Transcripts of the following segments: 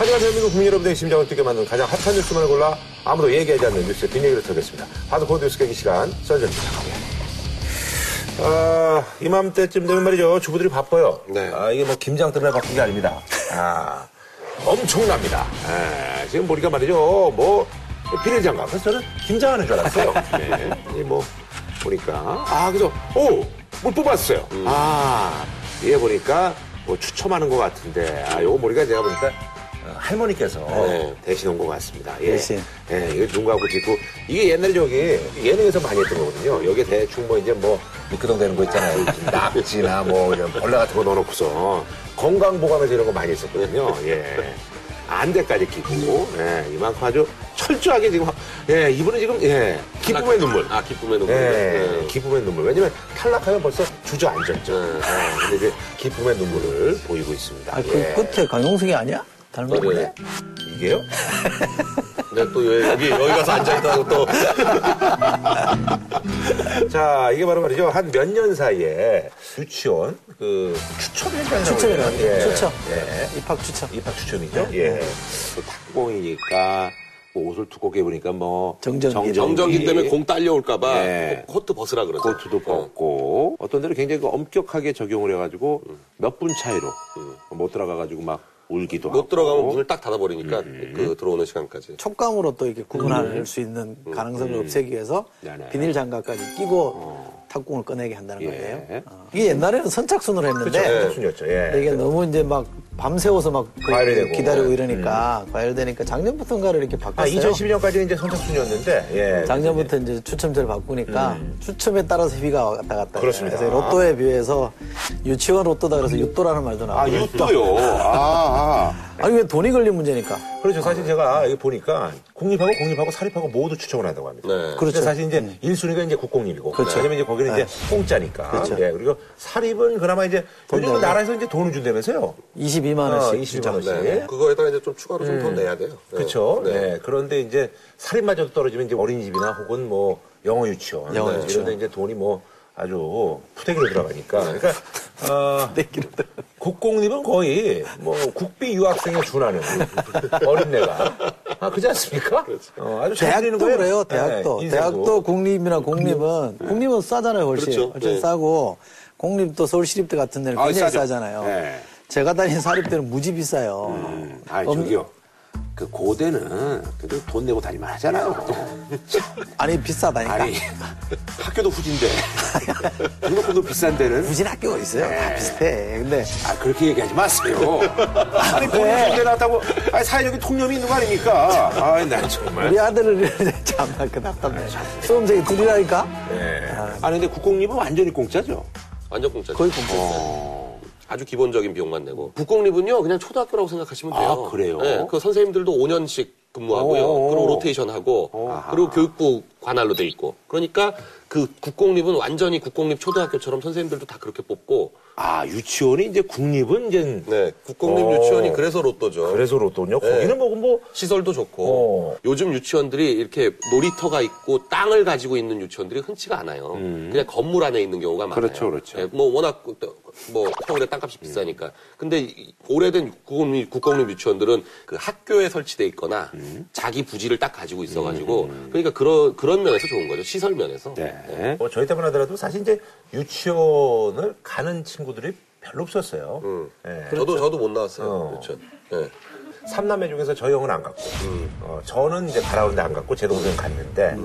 하지만 대한민국 국민 여러분의 심장을 뛰게 만든 가장 핫한 뉴스만을 골라 아무도 얘기하지 않는 뉴스의 뒷얘기를 털겠습니다. 하드코어 뉴스 깨기 시간 썰전입니다. 아, 이맘때쯤 되면 말이죠. 주부들이 바빠요. 네. 아, 이게 뭐 김장 때문에 바쁜 게 아닙니다. 아, 엄청납니다. 아, 지금 보니까 말이죠. 뭐, 비닐장갑. 그래서 저는 김장하는 줄 알았어요. 네. 이 뭐, 보니까. 아, 그래서, 오! 뭘 뽑았어요. 아, 이게 보니까 뭐 추첨하는 것 같은데. 아, 요거 보니까 제가 보니까 어, 할머니께서 네. 대신 온 것 같습니다. 예. 대신. 예, 이거 눈가고 짓고 이게 옛날에 저기 예능에서 많이 했던 거거든요. 여기에 대충 뭐 이제 뭐 미끄덩 되는 거 있잖아요. 낙지나 뭐 이런 벌레 같은 거 넣어놓고서 건강보감에서 이런 거 많이 했었거든요. 예. 안대까지 끼고 예, 이만큼 아주 철저하게 지금 하- 예, 이분은 지금 예, 기쁨의 눈물. 아, 기쁨의 눈물. 예, 네. 기쁨의 눈물. 왜냐면 탈락하면 벌써 주저앉았죠. 네. 예, 근데 이제 기쁨의 눈물을 보이고 있습니다. 아, 그 예. 끝에 강용석이 아니야? 닮았네. 네. 이게요? 근데 또 여기, 여기 가서 앉아있다고 또. 자, 이게 바로 말이죠. 한 몇 년 사이에 유치원 그 추첨 현장이라고 추첨이라고? 해요. 추첨. 예. 입학 추첨. 입학 추첨이죠. 예. 또 탁공이니까 뭐 옷을 두껍게 입으니까 뭐 정전기. 정전기 때문에 공 딸려올까봐 네. 코트 벗으라 그러죠. 코트도 벗고 어 떤 데는 굉장히 그 엄격하게 적용을 해가지고 몇 분 차이로 못 들어가가지고 막 울기도 하고 못 들어가면 문을 딱 닫아버리니까 그 들어오는 시간까지. 촉감으로 또 이렇게 구분할 수 있는 가능성을 없애기 위해서 네네. 비닐 장갑까지 끼고 탁구공을 꺼내게 한다는 예. 거예요. 어. 이게 옛날에는 선착순으로 했는데 그렇죠. 순이었죠. 예. 이게 너무 이제 막 밤새워서 막 거의 과열되고. 기다리고 이러니까 과열되니까 작년부터인가를 이렇게 아, 바꿨어요. 2012년까지는 이제 선착순이었는데 예. 작년부터 이제 추첨제를 바꾸니까 추첨에 따라서 희비가 왔다 갔다. 그렇습니다. 그래서 로또에 비해서 유치원 로또다 그래서 유또라는 말도 나오고. 아, 유도요. 아, 아. 아니 왜 돈이 걸린 문제니까. 그렇죠. 사실 제가 여기 보니까 국립하고 공립하고 사립하고 모두 추첨을 한다고 합니다. 네. 그렇죠. 사실 이제 1순위가 이제 국공립이고. 그렇죠. 왜냐면 이제 거기는 이제 공짜니까. 그렇죠. 예, 그리고 사립은 그나마 이제 요즘. 나라에서 이제 돈을 준다면서요. 22만 어, 원씩. 22만 원씩. 네. 그거에다가 이제 좀 추가로 좀더 내야 돼요. 네. 그렇죠. 네. 네. 그런데 이제 살인마저도 떨어지면 이제 어린이집이나 혹은 뭐 영어 유치원, 영어 네, 유치원. 이런 데 이제 돈이 뭐 아주 푸대기로 들어가니까. 그러니까 어, 국공립은 거의 뭐 국비 유학생에 준하는 어린애가 아 그지 않습니까? 어, 아주 잘 대학도 거예요. 그래요. 대학도. 네. 대학도 국립이나 공립은 국립은 싸잖아요, 훨씬. 그렇죠. 훨씬 네. 싸고 공립도 서울시립대 같은 데는 아, 굉장히 싸죠. 싸잖아요. 네. 제가 다닌 사립대는 무지 비싸요. 음, 아 엄- 저기요. 그 고대는 그래도 돈 내고 다니면 하잖아요. 아니 비싸다니까. 아니 학교도 후진데 등록금도 비싼 데는 무진 학교가 있어요. 네. 다 비슷해. 근데 아 그렇게 얘기하지 마세요. 아니 본인 군대 나왔다고 아니 사회적인 통념이 있는 거 아닙니까? 아난 정말. 우리 아들을 참나 그 답답해. 수험생이 둘이라니까. 네. 아니 근데 국공립은 완전히 공짜죠. 완전 공짜죠. 거의 공짜. 어. 아주 기본적인 비용만 내고. 국공립은요, 그냥 초등학교라고 생각하시면 돼요. 아, 그래요? 네, 그 선생님들도 5년씩 근무하고요. 오. 그리고 로테이션 하고, 그리고 교육부 관할로 돼 있고. 그러니까 그 국공립은 완전히 국공립 초등학교처럼 선생님들도 다 그렇게 뽑고, 아 유치원이 이제 국립은 이제 네, 국공립 오. 유치원이 그래서 로또죠. 그래서 로또요. 네. 거기는 뭐 뭐. 시설도 좋고 어. 요즘 유치원들이 이렇게 놀이터가 있고 땅을 가지고 있는 유치원들이 흔치가 않아요. 그냥 건물 안에 있는 경우가 많아요. 음. 그렇죠, 그렇죠. 예, 뭐 워낙 뭐 서울에 땅값이 비싸니까. 근데 이 오래된 국공립, 국공립 유치원들은 그 학교에 설치돼 있거나 음. 자기 부지를 딱 가지고 있어가지고 그러니까 그런 그런 면에서 좋은 거죠. 시설 면에서. 네. 뭐 저희 때만 하더라도 사실 이제 유치원을 가는 친구 들이 별로 없었어요. 음. 네. 저도 저도 못 나왔어요. 어. 유치원. 예. 삼남매 중에서 저 형은 안 갔고, 어, 저는 이제 가라운데 안 갔고, 제 동생은 갔는데,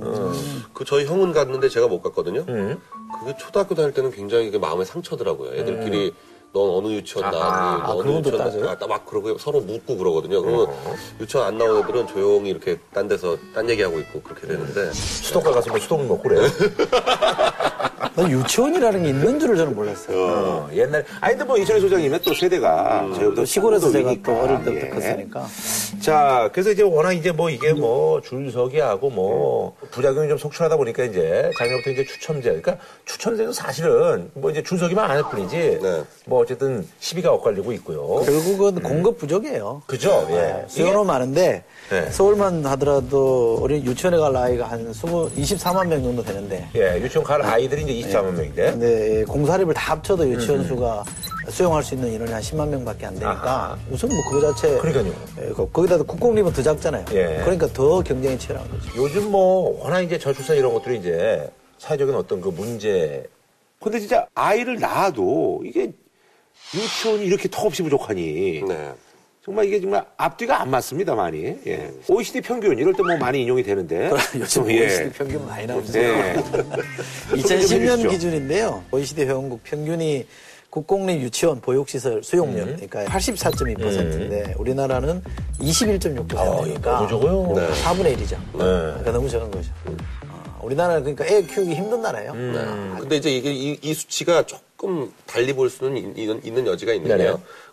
어, 그 저희 형은 갔는데 제가 못 갔거든요. 음. 그게 초등학교 다닐 때는 굉장히 마음의 상처더라고요. 애들끼리 넌 어느 유치원 음. 나왔니? 아, 너 어느 유치원? 나왔니? 아, 막 그러고 서로 묻고 그러거든요. 그러면 어. 유치원 안 나온 애들은 조용히 이렇게 딴 데서 딴 얘기하고 있고 그렇게 되는데 수도가 가서 뭐 수돗물 먹고 그래요. 난 유치원이라는 게 있는 줄을 저는 몰랐어요. 어, 옛날, 아니, 근데 뭐 이철희 소장님의 또 세대가 저희보다 또 시골에서 제가. 또 어릴 때부터 예. 컸으니까. 자, 그래서 이제 워낙 이제 뭐 이게 뭐 줄서기 하고 뭐 부작용이 좀 속출하다 보니까 이제 작년부터 이제 추첨제. 그러니까 추첨제도 사실은 뭐 이제 줄서기만 안 할 뿐이지. 네. 뭐 어쨌든 시비가 엇갈리고 있고요. 결국은 공급 부족이에요. 그죠? 예. 수요는 많은데 네. 서울만 하더라도 우리 유치원에 갈 나이가 한 20, 24만 명 정도 되는데 예, 유치원 갈 아이들이 이제 24만 명인데. 근데 공사립을 다 합쳐도 유치원 수가 수용할 수 있는 인원이 한 10만 명밖에 안 되니까 아하. 우선 뭐 그거 자체 그러니까요. 예, 거- 거기다 국공립은 더 작잖아요. 예. 그러니까 더 경쟁이 치열한 거죠. 요즘 뭐 워낙 이제 저출산 이런 것들이 이제 사회적인 어떤 그 문제. 근데 진짜 아이를 낳아도 이게 유치원이 이렇게 턱없이 부족하니 네. 정말 이게 정말 앞뒤가 안 맞습니다 많이. 예. OECD 평균 이럴 때 뭐 많이 인용이 되는데. 요즘 예. OECD 평균 많이 나오죠. 예. 2010년 해주시죠. 기준인데요. OECD 회원국 평균이 국공립 유치원 보육시설 수용률, 그러니까 84.2%인데 우리나라는 21.6%니까 너무 적어요. 네. 4분의 1이죠. 네. 그러니까 너무 적은 거죠. 아, 우리나라는 그러니까 애 키우기 힘든 나라예요. 네. 근데 이제 이게 이, 이 수치가 조금 달리 볼 수는 있- 있는, 있는 여지가 있는 네네.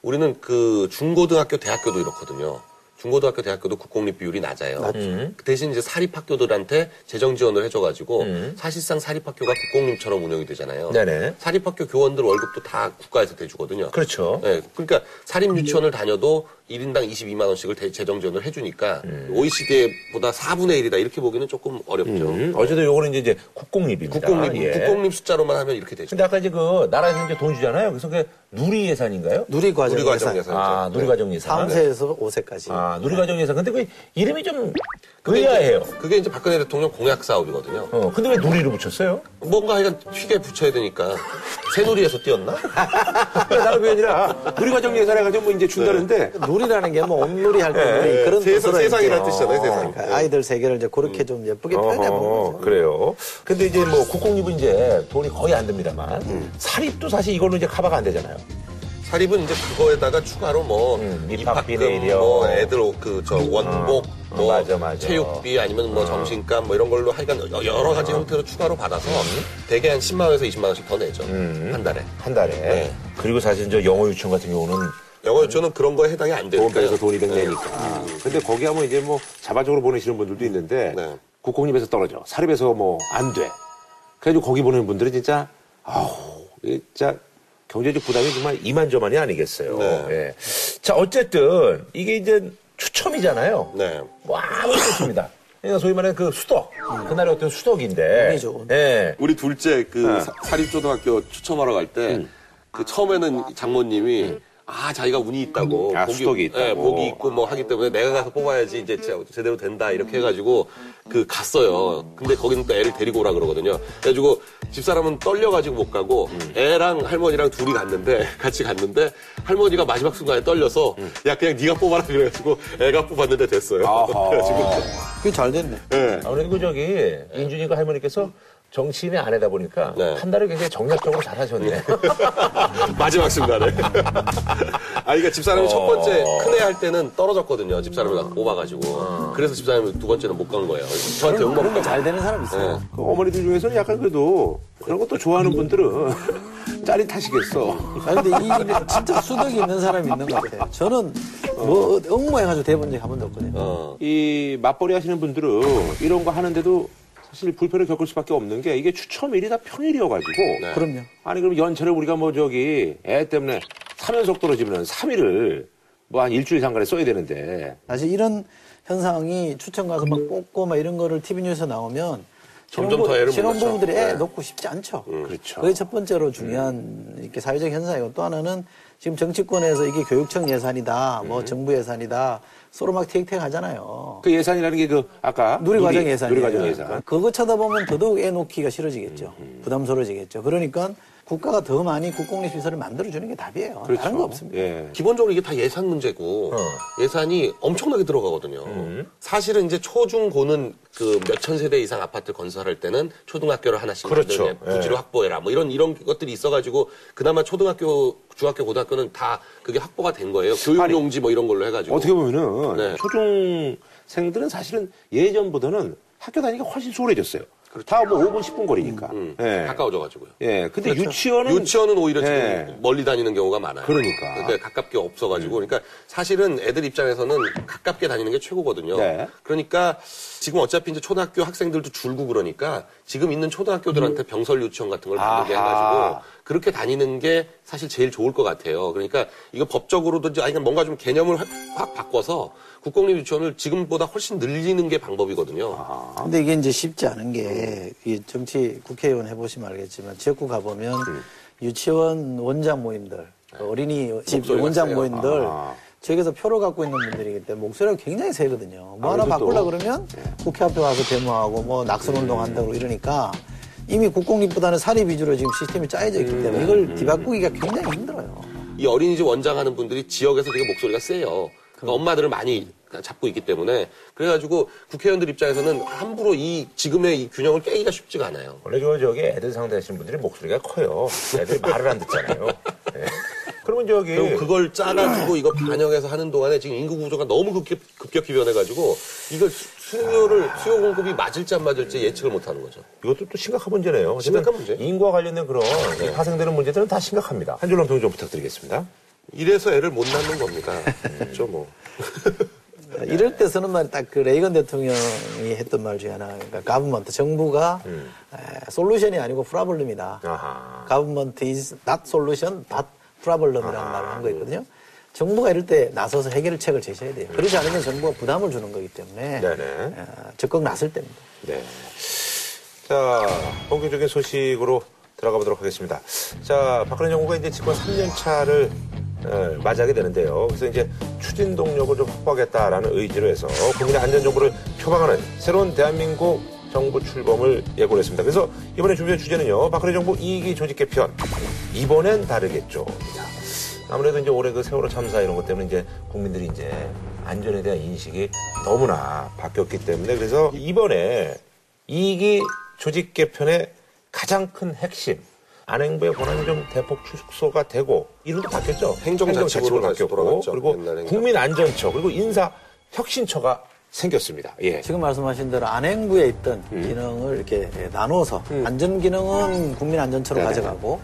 우리는 그 중고등학교, 대학교도 이렇거든요. 중고등학교, 대학교도 국공립 비율이 낮아요. 그 대신 이제 사립학교들한테 재정 지원을 해줘가지고 사실상 사립학교가 국공립처럼 운영이 되잖아요. 네네. 사립학교 교원들 월급도 다 국가에서 대주거든요. 그렇죠. 네, 그러니까 사립 유치원을 다녀도 1인당 22만 원씩을 대- 재정 지원을 해주니까 OECD보다 4분의 1이다 이렇게 보기는 조금 어렵죠. 음, 어쨌든 요거는 이제, 이제 국공립입니다. 국공립 예. 국공립 숫자로만 하면 이렇게 되죠. 근데 아까 이제 그 나라에서 이제 돈 주잖아요. 그래서 그게 누리 예산인가요? 누리 과정 누리과정 예산. 예산. 아, 누리 과정 예산. 3세에서 5세까지. 아, 누리 과정 예산. 근데 그 이름이 좀 의아해요. 그게 이제 박근혜 대통령 공약 사업이거든요. 어, 근데 왜 누리로 붙였어요? 뭔가 하여간 휘게 붙여야 되니까 새누리에서 띄었나? 다른 그게 아니라 누리 과정 예산 해가지고 뭐 이제 준다는데 누리라는 게 뭐 온누리 할때 누리 그런 세상, 세상이라는 이렇게 뜻이잖아요, 세상. 그러니까 아이들 세계를 이제 그렇게 좀 예쁘게 표현해 본 거죠. 그래요. 근데 이제 뭐 국공립은 이제 돈이 거의 안 듭니다만 사립도 사실 이걸로 이제 커버가 안 되잖아요. 사립은 이제 그거에다가 추가로 뭐 음, 입학금, 입학비례료. 뭐 애들 그 저 원복, 어, 뭐 맞아, 맞아. 체육비 아니면 뭐 정신값 뭐 이런 걸로 하여간 여러 가지 형태로 추가로 받아서 대개 한 10만 원에서 20만 원씩 더 내죠 한 달에. 한 달에. 네. 그리고 사실 저 영어 유치원 같은 경우는 영어 유치원은 그런 거에 해당이 안 되니까. 보험회에서 돈이 내니까. 근데 거기 하면 이제 뭐 자발적으로 보내시는 분들도 있는데 네. 국공립에서 떨어져. 사립에서 뭐 안 돼. 그래가지고 거기 보내는 분들은 진짜 아우 진짜 경제적 부담이 정말 이만저만이 아니겠어요. 네. 예. 자 어쨌든 이게 이제 추첨이잖아요. 네. 뭐 아무것도 없습니다. 그러니까 소위 말하는 그 수덕. 그날의 어떤 수덕인데. 운이 좋은. 예. 우리 둘째 그 네. 사- 사립초등학교 추첨하러 갈 때 그 처음에는 장모님이 아 자기가 운이 있다고 아, 수덕이 있다고. 예, 복이 있고 뭐 하기 때문에 내가 가서 뽑아야지 이제 제- 제대로 된다 이렇게 해가지고 그 갔어요. 근데 거기는 또 애를 데리고 오라 그러거든요. 그래가지고 집사람은 떨려가지고 못 가고 애랑 할머니랑 둘이 갔는데 같이 갔는데 할머니가 마지막 순간에 떨려서 야 그냥 네가 뽑아라 그래가지고 애가 뽑았는데 됐어요. 아하. 그래가지고 그게 잘 됐네. 예. 아무래도 그 저기 인준이가 할머니께서 정치인의 아내다 보니까 네. 판단을 굉장히 정략적으로 잘 하셨네. 마지막 순간에. 아, 그러니까 집사람이 첫 번째 큰애 할 때는 떨어졌거든요. 집사람이 뽑아가지고. 그래서 집사람이 두 번째는 못 간 거예요. 저한테 욕먹 그런 거잘 되는 사람 있어요. 그 어머니들 중에서는 약간 그래도 그런 것도 좋아하는 분들은 짜릿하시겠어. 아, 근데 이 진짜 수덕이 있는 사람이 있는 것 같아요. 저는 뭐 응모해가지고 대본 적이 한 번도 없거든요. 어. 이 맞벌이 하시는 분들은 이런 거 하는데도 사실 불편을 겪을 수밖에 없는 게 이게 추첨일이 다 평일이어가지고 네. 그럼요. 아니 그럼 연차를 우리가 뭐 저기 애 때문에 3연속 떨어지면 3일을 뭐 한 일주일 상간에 써야 되는데 사실 이런 현상이 추천 가서 막 뽑고 막 이런 거를 TV 뉴스에 나오면 점점 더 애를 못 신혼부부들이. 애 네. 놓고 싶지 않죠. 그렇죠. 그게 첫 번째로 중요한 이렇게 사회적 현상이고 또 하나는 지금 정치권에서 이게 교육청 예산이다, 뭐 정부 예산이다 서로 막 티격태격 하잖아요. 그 예산이라는 게 그 아까 누리과정 누리- 예산. 누리과정 예산. 그거 쳐다보면 더더욱 애 놓기가 싫어지겠죠. 부담스러워지겠죠. 그러니까 국가가 더 많이 국공립 시설을 만들어주는 게 답이에요. 그렇죠. 다른 거 없습니다. 예. 기본적으로 이게 다 예산 문제고 어. 예산이 엄청나게 들어가거든요. 사실은 이제 초중고는 그 몇천 세대 이상 아파트 건설할 때는 초등학교를 하나씩 그렇죠. 만들게 부지를 예. 확보해라 뭐 이런 이런 것들이 있어가지고 그나마 초등학교, 중학교, 고등학교는 다 그게 확보가 된 거예요. 교육용지 뭐 이런 걸로 해가지고 어떻게 보면은 네. 초중생들은 사실은 예전보다는 학교 다니기가 훨씬 수월해졌어요. 다 뭐 5분 10분 거리니까. 음, 예. 가까워져가지고요. 예. 근데 유치원은 유치원은 오히려 지금 예. 멀리 다니는 경우가 많아요. 그러니까. 근데 가깝게 없어가지고. 그러니까 사실은 애들 입장에서는 가깝게 다니는 게 최고거든요. 네. 그러니까 지금 어차피 이제 초등학교 학생들도 줄고 그러니까 지금 있는 초등학교들한테 병설 유치원 같은 걸 만들게 음. 해가지고 그렇게 다니는 게 사실 제일 좋을 것 같아요. 그러니까 이거 법적으로도 이제 아니 그러니까 뭔가 좀 개념을 확, 확 바꿔서 국공립 유치원을 지금보다 훨씬 늘리는 게 방법이거든요. 근데 이게 이제 쉽지 않은 게, 이 정치 국회의원 해보시면 알겠지만, 지역구 가보면 유치원 원장 모임들, 어린이 집 원장 세요. 모임들 아. 지역에서 표를 갖고 있는 분들이기 때문에 목소리가 굉장히 세거든요. 뭐 하나 아무래도 바꾸려 또- 그러면 국회 앞에 와서 데모하고 뭐 낙선 운동 한다고 이러니까 이미 국공립보다는 사립 위주로 지금 시스템이 짜여져 있기 때문에 이걸 뒤바꾸기가 굉장히 힘들어요. 이 어린이집 원장 하는 분들이 지역에서 되게 목소리가 세요. 그러니까 엄마들을 많이 잡고 있기 때문에 그래가지고 국회의원들 입장에서는 함부로 이 지금의 이 균형을 깨기가 쉽지가 않아요. 원래 저 저기 애들 상대하시는 분들이 목소리가 커요. 애들이 말을 안 듣잖아요. 네. 그러면 저기 그리고 그걸 짜가지고 이거 반영해서 하는 동안에 지금 인구 구조가 너무 급격, 급격히 변해가지고 이걸 수- 수요를 수요 공급이 맞을지 안 맞을지 예측을 못하는 거죠. 이것도 또 심각한 문제네요. 심각한 문제. 인구와 관련된 그런 이 파생되는 문제들은 다 심각합니다. 한 줄로 평 좀 부탁드리겠습니다. 이래서 애를 못 낳는 겁니다. 그렇죠 뭐. 이럴 때 쓰는 말이 딱 그 레이건 대통령이 했던 말 중에 하나, 그러니까 가브먼트 정부가 에, 솔루션이 아니고 프라블럼이다. 가브먼트 is not solution, but problem이라는 말을 한거 있거든요. 정부가 이럴 때 나서서 해결책을 제시해야 돼요. 그렇지 않으면 정부가 부담을 주는 거기 때문에 네네. 에, 적극 나설 때입니다. 네. 자, 본격적인 소식으로 들어가 보도록 하겠습니다. 자, 박근혜 정부가 이제 집권 3년 차를 어, 맞이하게 되는데요. 그래서 이제 추진 동력을 좀 확보하겠다라는 의지로 해서 국민의 안전 정보를 표방하는 새로운 대한민국 정부 출범을 예고를 했습니다. 그래서 이번에 준비한 주제는요. 박근혜 정부 2기 조직 개편. 이번엔 다르겠죠. 자, 아무래도 이제 올해 그 세월호 참사 이런 것 때문에 이제 국민들이 이제 안전에 대한 인식이 너무나 바뀌었기 때문에 그래서 이번에 2기 조직 개편의 가장 큰 핵심 안행부의 권한이 좀 대폭 축소가 되고 이름도 바뀌었죠. 행정자치부로 바뀌었고. 그리고. 국민안전처 그리고 인사혁신처가 생겼습니다. 예. 지금 말씀하신 대로 안행부에 있던 기능을 이렇게 나눠서 안전 기능은 국민안전처로 네네. 가져가고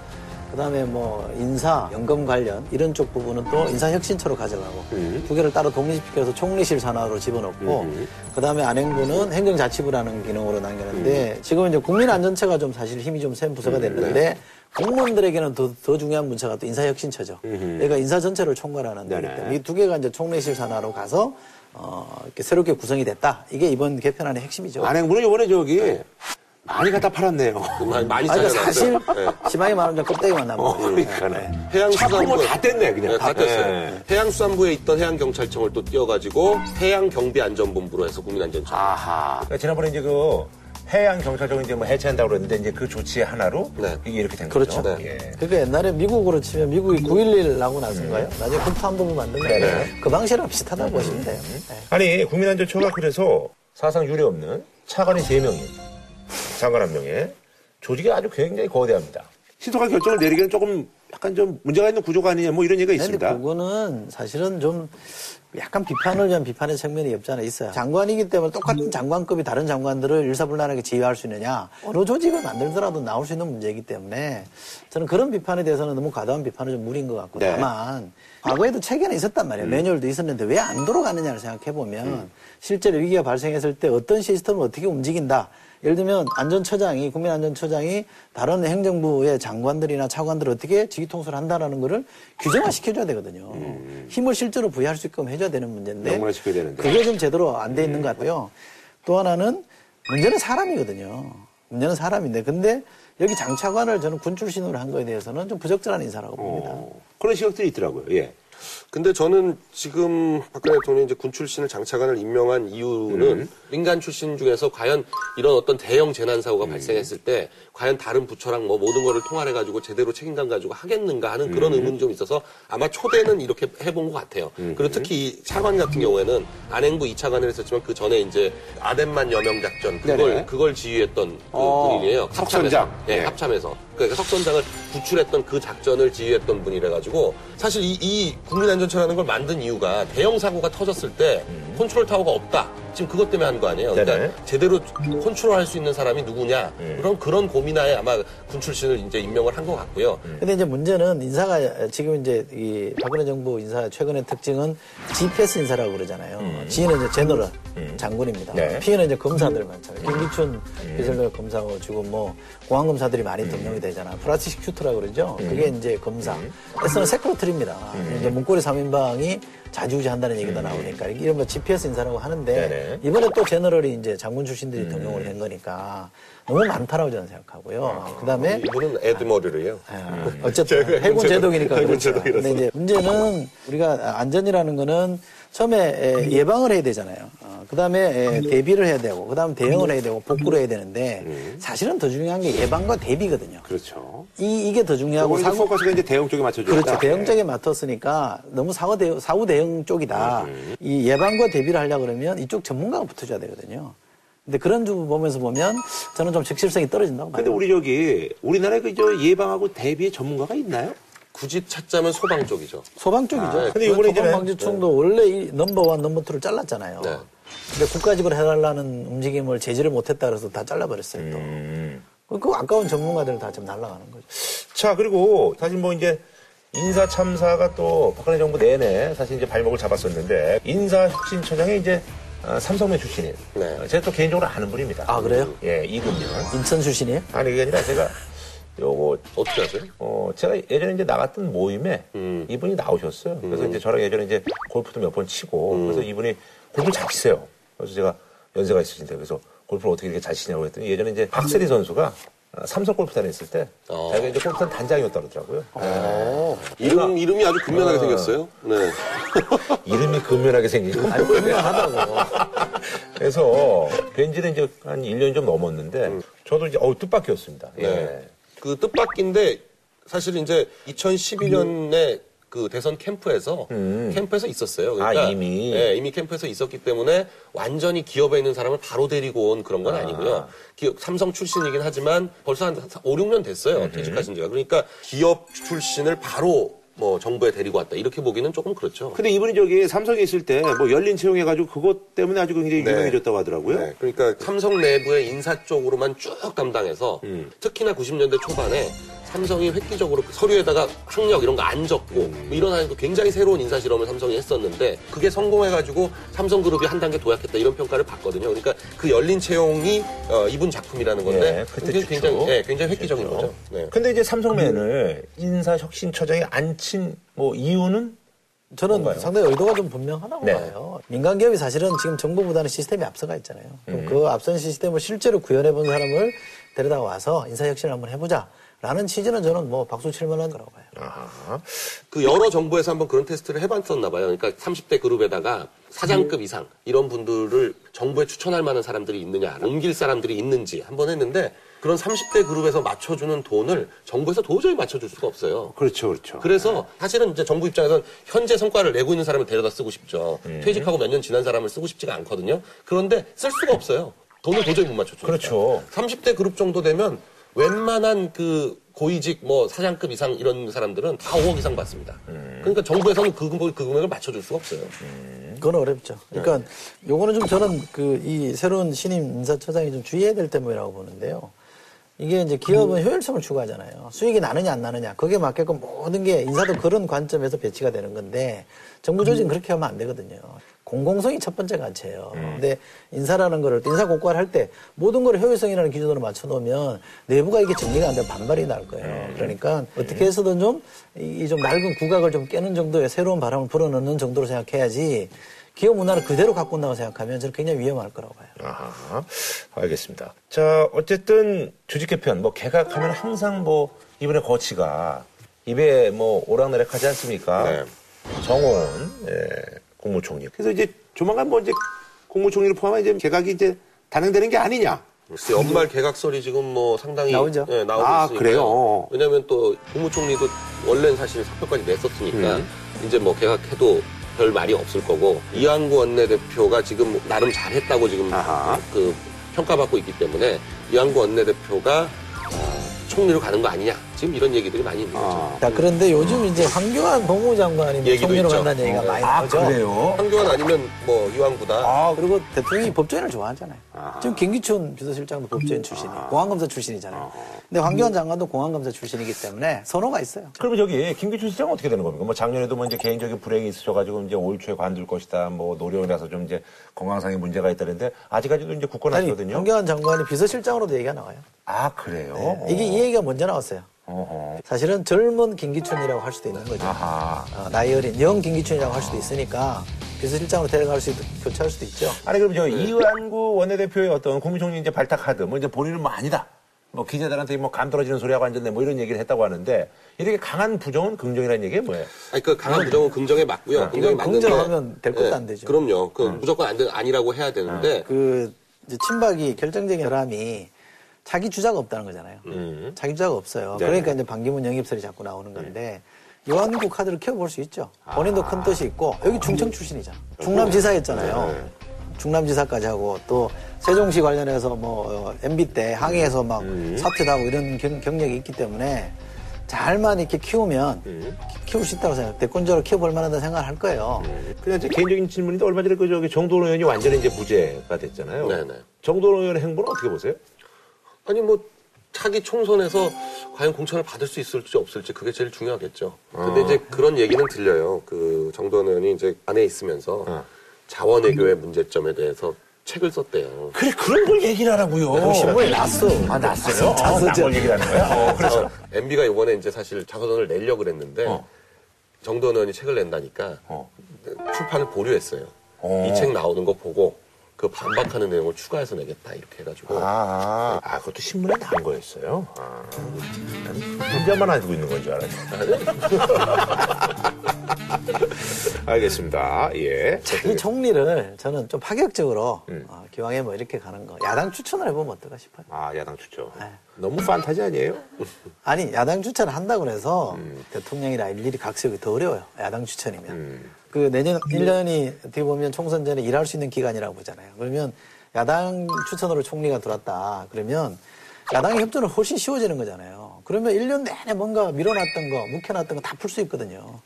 그다음에 뭐 인사, 연금 관련 이런 쪽 부분은 또 인사혁신처로 가져가고 두 개를 따로 독립시켜서 총리실 산하로 집어넣고 그다음에 안행부는 행정자치부라는 기능으로 남겼는데 지금 이제 국민안전처가 좀 사실 힘이 좀 센 부서가 됐는데 공무원들에게는 더, 더 중요한 문제가 또 인사혁신처죠. 그러니까 인사 전체를 총괄하는 거기. 때문에 이 두 개가 이제 총리실 산하로 가서 어, 이렇게 새롭게 구성이 됐다. 이게 이번 개편안의 핵심이죠. 안행부는 이번에 저기 많이 갖다 팔았네요. 많이, 많이 아, 그러니까. 사실 네. 심하게 말하면 껍데기만 남은 어, 거죠. 그러니까 네. 해양수산부 뭐다 뗐네, 그냥. 다 뗐어요. 네. 해양수산부에 있던 해양경찰청을 또 띄워가지고 해양경비안전본부로 해서 국민안전처. 아하. 그러니까 지난번에 이제 그 해양 경찰청 이제 뭐 해체한다고 그랬는데 이제 그 조치 하나로 네. 이게 이렇게 된 그렇죠. 거죠. 네. 예. 그러니까 옛날에 미국으로 치면 미국이 9.11 나고 나서인가요? 나중에 국토안보부 만든 거 아니에요? 네네. 그 방식이랑 비슷하다고 보시면 돼요. 네. 아니 국민안전처가 그래서 사상 유례 없는 차관이 세명인 장관 한 명에 조직이 아주 굉장히 거대합니다. 신속한 결정을 내리기는 조금 약간 좀 문제가 있는 구조가 아니냐 뭐 이런 얘기가 있습니다. 그거는 사실은 좀 약간 비판을 위한 비판의 측면이 없지 않아 있어요. 장관이기 때문에 똑같은 장관급이 다른 장관들을 일사불란하게 지휘할 수 있느냐. 어느 조직을 만들더라도 나올 수 있는 문제이기 때문에 저는 그런 비판에 대해서는 너무 과도한 비판은 좀 무리인 것 같고 네. 다만 과거에도 체계는 있었단 말이에요. 매뉴얼도 있었는데 왜 안 돌아가느냐를 생각해 보면 실제로 위기가 발생했을 때 어떤 시스템을 어떻게 움직인다. 예를 들면 안전처장이 국민안전처장이 다른 행정부의 장관들이나 차관들을 어떻게 직위통솔 한다라는 거를 규정화 시켜줘야 되거든요. 힘을 실제로 부여할 수 있게끔 해줘야 되는 문제인데. 그게 좀 제대로 안 돼 있는 것 같고요. 또 하나는 문제는 사람이거든요. 문제는 사람인데 근데 여기 장차관을 저는 군 출신으로 한 거에 대해서는 좀 부적절한 인사라고 봅니다. 어, 그런 시각들이 있더라고요. 예. 근데 저는 지금 박근혜 대통령이 이제 군 출신을 장차관을 임명한 이유는 민간 출신 중에서 과연 이런 어떤 대형 재난 사고가 발생했을 때 과연 다른 부처랑 뭐 모든 거를 통할해 가지고 제대로 책임감 가지고 하겠는가 하는 그런 의문이 좀 있어서 아마 초대는 이렇게 해본 것 같아요. 그리고 특히 이 차관 같은 경우에는 안행부 2차관을 했었지만 그 전에 이제 아덴만 여명 작전 그걸 네네. 그걸 지휘했던 그 어, 분이에요. 석선장. 합참에서. 예, 예. 합참에서. 그러니까 석선장을 구출했던 그 작전을 지휘했던 분이라 가지고 사실 이, 이 국민안전처라는 걸 만든 이유가 대형 사고가 터졌을 때 컨트롤 타워가 없다. 지금 그것 때문에 한 거 아니에요. 그러니까 음. 네네. 제대로 컨트롤할 수 있는 사람이 누구냐. 음. 그런 그런 고민하에 아마 군 출신을 이제 임명을 한 것 같고요. 음. 근데 이제 문제는 인사가 지금 이제 이 박근혜 정부 인사 최근의 특징은 GPS 인사라고 그러잖아요. G는 이제 general 장군입니다. 음. 네. 음. P는 이제 검사들 많잖아요. 김기춘 비서관 검사고 지금 뭐 공안 검사들이 많이 등용이 되잖아. prosecutor라고 그러죠. 음. 그게 이제 검사. S는 세크로틀입니다. 이제 문고리 3인방이 자주우지한다는 얘기도 나오니까 이런 뭐 GPS 인사라고 하는데 음. 네네. 이번에 또 제너럴이 이제 장군 출신들이 등용을 된 거니까 너무 많다라고 저는 생각하고요. 그다음에 이분은 에드머리를요. 예, 어쨌든 해군 제독이니까 해군 그렇죠. 제독이라서. 근데 이제 문제는 우리가 안전이라는 거는 처음에 에, 예방을 해야 되잖아요. 어, 그 다음에 에, 대비를 해야 되고 그 다음 대응을 해야 되고 복구를 해야 되는데 사실은 더 중요한 게 예방과 대비거든요. 그렇죠. 이 이게 더 중요하고 사고 포커스가 이제 대응 쪽에 맞춰져 그렇죠. 대응 쪽에 맡았으니까 너무 사후 대응, 사후 대응 쪽이다. 이 예방과 대비를 하려고 그러면 이쪽 전문가가 붙어줘야 되거든요. 근데 그런 쪽 보면서 보면 저는 좀 적실성이 떨어진다고 봐요. 근데 우리 저기 우리나라에 그저 예방하고 대비의 전문가가 있나요? 굳이 찾자면 소방 쪽이죠. 소방 쪽이죠. 아, 근데 이번에 이제 소방방지청도 원래 이 넘버원, 넘버투를 잘랐잖아요. 네. 근데 국가직으로 해달라는 움직임을 제지를 못했다 그래서 다 잘라버렸어요. 또. 음. 그- 그 아까운 전문가들 다 지금 날아가는 거죠. 자, 그리고 사실 뭐 이제 인사 참사가 또 박근혜 정부 내내 사실 이제 발목을 잡았었는데 인사혁신처장이 이제 어, 삼성매 출신인. 네. 어, 제가 또 개인적으로 아는 분입니다. 아, 그래요? 예, 이군요. 인천 출신이에요? 아니, 그게 아니라 제가 요거 어떻게 하세요? 어, 제가 예전에 이제 나갔던 모임에 음. 이분이 나오셨어요. 그래서 이제 저랑 예전에 이제 골프도 몇 번 치고 음. 그래서 이분이 골프를 잘 치세요. 그래서 제가 연세가 있으신데 그래서 골프를 어떻게 이렇게 잘 치냐고 했더니 예전에 이제 박세리 선수가 어, 삼성 골프단에 있을 때 어. 자기가 이제 골프단 단장이었다 그러더라고요. 이름, 이름이 아주 근면하게 생겼어요. 네. 이름이 근면하게 생긴 거. 아니, 분명하다고. 그래서 뵌지는 이제 한 1년이 좀 넘었는데 저도 이제 어우 뜻밖이었습니다. 예. 네. 그 뜻밖인데 사실 이제 2012년에 그 대선 캠프에서 캠프에서 있었어요. 그러니까 아, 이미? 네, 이미 캠프에서 있었기 때문에 완전히 기업에 있는 사람을 바로 데리고 온 그런 건 아 니고요. 기업 삼성 출신이긴 하지만 벌써 한 5, 6년 됐어요. 퇴직하신 지가. 그러니까 기업 출신을 바로 뭐 정부에 데리고 왔다. 이렇게 보기는 조금 그렇죠. 근데 이분이 저기 삼성에 있을 때 뭐 열린 채용해가지고 그것 때문에 아주 굉장히 네. 유명해졌다고 하더라고요. 네, 그러니까 삼성 내부의 인사 쪽으로만 쭉 담당해서 음. 특히나 90년대 초반에 삼성이 획기적으로 그 서류에다가 학력 이런 거 안 적고 음. 뭐 이런 하도 굉장히 새로운 인사 실험을 삼성이 했었는데 그게 성공해가지고 삼성그룹이 한 단계 도약했다 이런 평가를 받거든요. 그러니까 그 열린 채용이 어, 이분 작품이라는 건데 예, 그때 굉장히. 굉장히, 예, 굉장히 획기적인 좋죠. 거죠. 네. 근데 이제 삼성맨을 인사혁신처장에 앉힌 뭐 이유는 저는 뭔가요? 상당히 의도가 좀 분명하다고 네. 봐요. 민간 기업이 사실은 지금 정부보다는 시스템이 앞서가 있잖아요. 그럼 음. 그 앞선 시스템을 실제로 구현해 본 사람을 데려다 와서 인사 혁신을 한번 해보자. 라는 취지는 저는 뭐 박수 칠 만한 거라고 봐요. 아하. 그 여러 정부에서 한번 그런 테스트를 해봤었나 봐요. 그러니까 30대 그룹에다가 사장급 이상 이런 분들을 정부에 추천할 만한 사람들이 있느냐, 옮길 사람들이 있는지 한번 했는데 그런 30대 그룹에서 맞춰주는 돈을 정부에서 도저히 맞춰줄 수가 없어요. 그렇죠, 그렇죠. 그래서 사실은 이제 정부 입장에서는 현재 성과를 내고 있는 사람을 데려다 쓰고 싶죠. 음. 퇴직하고 몇 년 지난 사람을 쓰고 싶지가 않거든요. 그런데 쓸 수가 없어요. 돈을 도저히 못 맞춰줘. 그렇죠. 30대 그룹 정도 되면 웬만한 그 고위직 뭐 사장급 이상 이런 사람들은 다 5억 이상 받습니다. 음. 그러니까 정부에서는 그, 금액, 그 금액을 맞춰줄 수가 없어요. 그건 어렵죠. 그러니까 요거는 좀 저는 그 이 새로운 신임 인사처장이 좀 주의해야 될 점이라고 보는데요. 이게 이제 기업은 효율성을 추구하잖아요. 수익이 나느냐 안 나느냐 거기에 맞게끔 모든 게 인사도 그런 관점에서 배치가 되는 건데 정부 조직은 그렇게 하면 안 되거든요. 공공성이 첫 번째 가치예요. 근데 인사라는 거를 인사 고과를 할 때 모든 걸 효율성이라는 기준으로 맞춰 놓으면 내부가 이게 정리가 안 되면 반발이 날 거예요. 그러니까 어떻게 해서든 좀 이 좀 낡은 국악을 좀 깨는 정도의 새로운 바람을 불어넣는 정도로 생각해야지 기업 문화를 그대로 갖고 온다고 생각하면 저는 굉장히 위험할 거라고 봐요. 아하. 알겠습니다. 자, 어쨌든 조직 개편, 뭐 개각하면 항상 뭐 이번에 거치가 입에 뭐 오락내락 하지 않습니까? 네. 정원 예, 국무총리. 그래서 이제 조만간 뭐 이제 국무총리를 포함한 이제 개각이 이제 단행되는 게 아니냐. 글쎄 연말 개각설이 지금 뭐 상당히 나오죠. 예, 나오고 아, 있으니까요. 그래요? 왜냐하면 또 국무총리도 원래는 사실 사표까지 냈었으니까 음. 이제 뭐 개각해도 별 말이 없을 거고 이한구 원내대표가 지금 나름 잘했다고 지금 아하. 그 평가받고 있기 때문에 이한구 원내대표가 어, 총리로 가는 거 아니냐 지금 이런 얘기들이 많이 있는 거죠. 아. 자, 그런데 요즘 이제 황교안 법무장관이 뭐 얘기도 총리로 있죠. 간다는 얘기가 어. 많이 아, 나오죠. 그래요? 한교안 아니면 뭐 이완구다. 아, 그리고 대통령이 법조인을 좋아하잖아요. 아. 지금 김기춘 비서실장도 법조인 출신이에요. 공안검사 출신이잖아요. 근데 황교안 장관도 공안검사 출신이기 때문에 선호가 있어요. 그러면 저기 김기춘 시장은 어떻게 되는 겁니까? 뭐 작년에도 뭐 이제 개인적인 불행이 있으셔가지고 이제 올 초에 관둘 것이다. 뭐 노령이라서 좀 이제 건강상의 문제가 있다는데 아직까지도 이제 굳건하시거든요. 황교안 장관이 비서실장으로도 얘기가 나와요. 아 그래요? 이게 이 얘기가 먼저 나왔어요. 어허. 사실은 젊은 김기춘이라고 할 수도 있는 거죠. 아하. 어, 나이 어린 영 김기춘이라고 할 수도 있으니까 비서실장으로 데려갈 수 있, 교체할 수도 있죠. 아니 그럼 저 이완구 원내대표의 어떤 국무총리 이제 발탁 카드 뭐 이제 본인은 뭐 아니다. 뭐 기자들한테 뭐 감 떨어지는 소리하고 앉았네 뭐 이런 얘기를 했다고 하는데 이렇게 강한 부정은 긍정이라는 얘기가 뭐예요? 아니 그 강한 부정은 긍정에 맞고요. 긍정에 이건 맞는데 긍정하면 될 것도 안 되죠. 그럼요. 그 무조건 안 되, 아니라고 해야 되는데 그 이제 친박이 결정적인 사람이 자기 주자가 없다는 거잖아요. 음. 자기 주자가 없어요. 네. 그러니까 이제 반기문 영입설이 자꾸 나오는 건데 요한구 카드를 키워볼 수 있죠. 본인도 큰 뜻이 있고 여기 중청 출신이잖아. 중남지사였잖아요. 중남지사까지 하고 또 세종시 관련해서 뭐 어, MB 때 항해에서 막 사퇴도 하고 이런 경, 경력이 있기 때문에 잘만 이렇게 키우면 키- 키울 수 있다고 생각. 대권적으로 키워볼 만하다 생각을 할 거예요. 그냥 제 개인적인 질문인데 얼마 전에 그 저기 정도원 의원이 완전히 이제 무죄가 됐잖아요. 네네. 정도원 의원의 행보는 어떻게 보세요? 아니 뭐 차기 총선에서 과연 공천을 받을 수 있을지 없을지 그게 제일 중요하겠죠. 근데 이제 그런 얘기는 들려요. 그 정도원 의원이 이제 안에 있으면서 어. 자원외교의 문제점에 대해서 책을 썼대요. 그래 그런 걸 얘기를 하라고요. 그럼 신문에 났어. 아 났어요? 아, 났었죠. 나뭘 얘기를 하는 거야? 어, 그래서 MB가 이번에 이제 사실 자서전을 내려고 그랬는데 어. 정도원 의원이 책을 낸다니까 어. 출판을 보류했어요. 어. 이책 나오는 거 보고 그 반박하는 내용을 추가해서 내겠다 이렇게 해가지고 아, 아, 그것도 신문에 나온 거였어요. 아, 난 혼자만 알고 있는 건 줄 알았네. 알겠습니다. 예. 자기 총리를 저는 좀 파격적으로 음. 어, 기왕에 뭐 이렇게 가는 거 야당 추천을 해보면 어떨까 싶어요. 아, 야당 추천. 네. 너무 판타지 아니에요? 아니 야당 추천을 한다고 해서 음. 대통령이라 일일이 각색이 더 어려워요. 야당 추천이면. 음. 그 내년 1년이 어떻게 보면 총선 전에 일할 수 있는 기간이라고 보잖아요. 그러면 야당 추천으로 총리가 들어왔다. 그러면 야당의 협조는 훨씬 쉬워지는 거잖아요. 그러면 1년 내내 뭔가 밀어놨던 거, 묵혀놨던 거 다 풀 수 있거든요.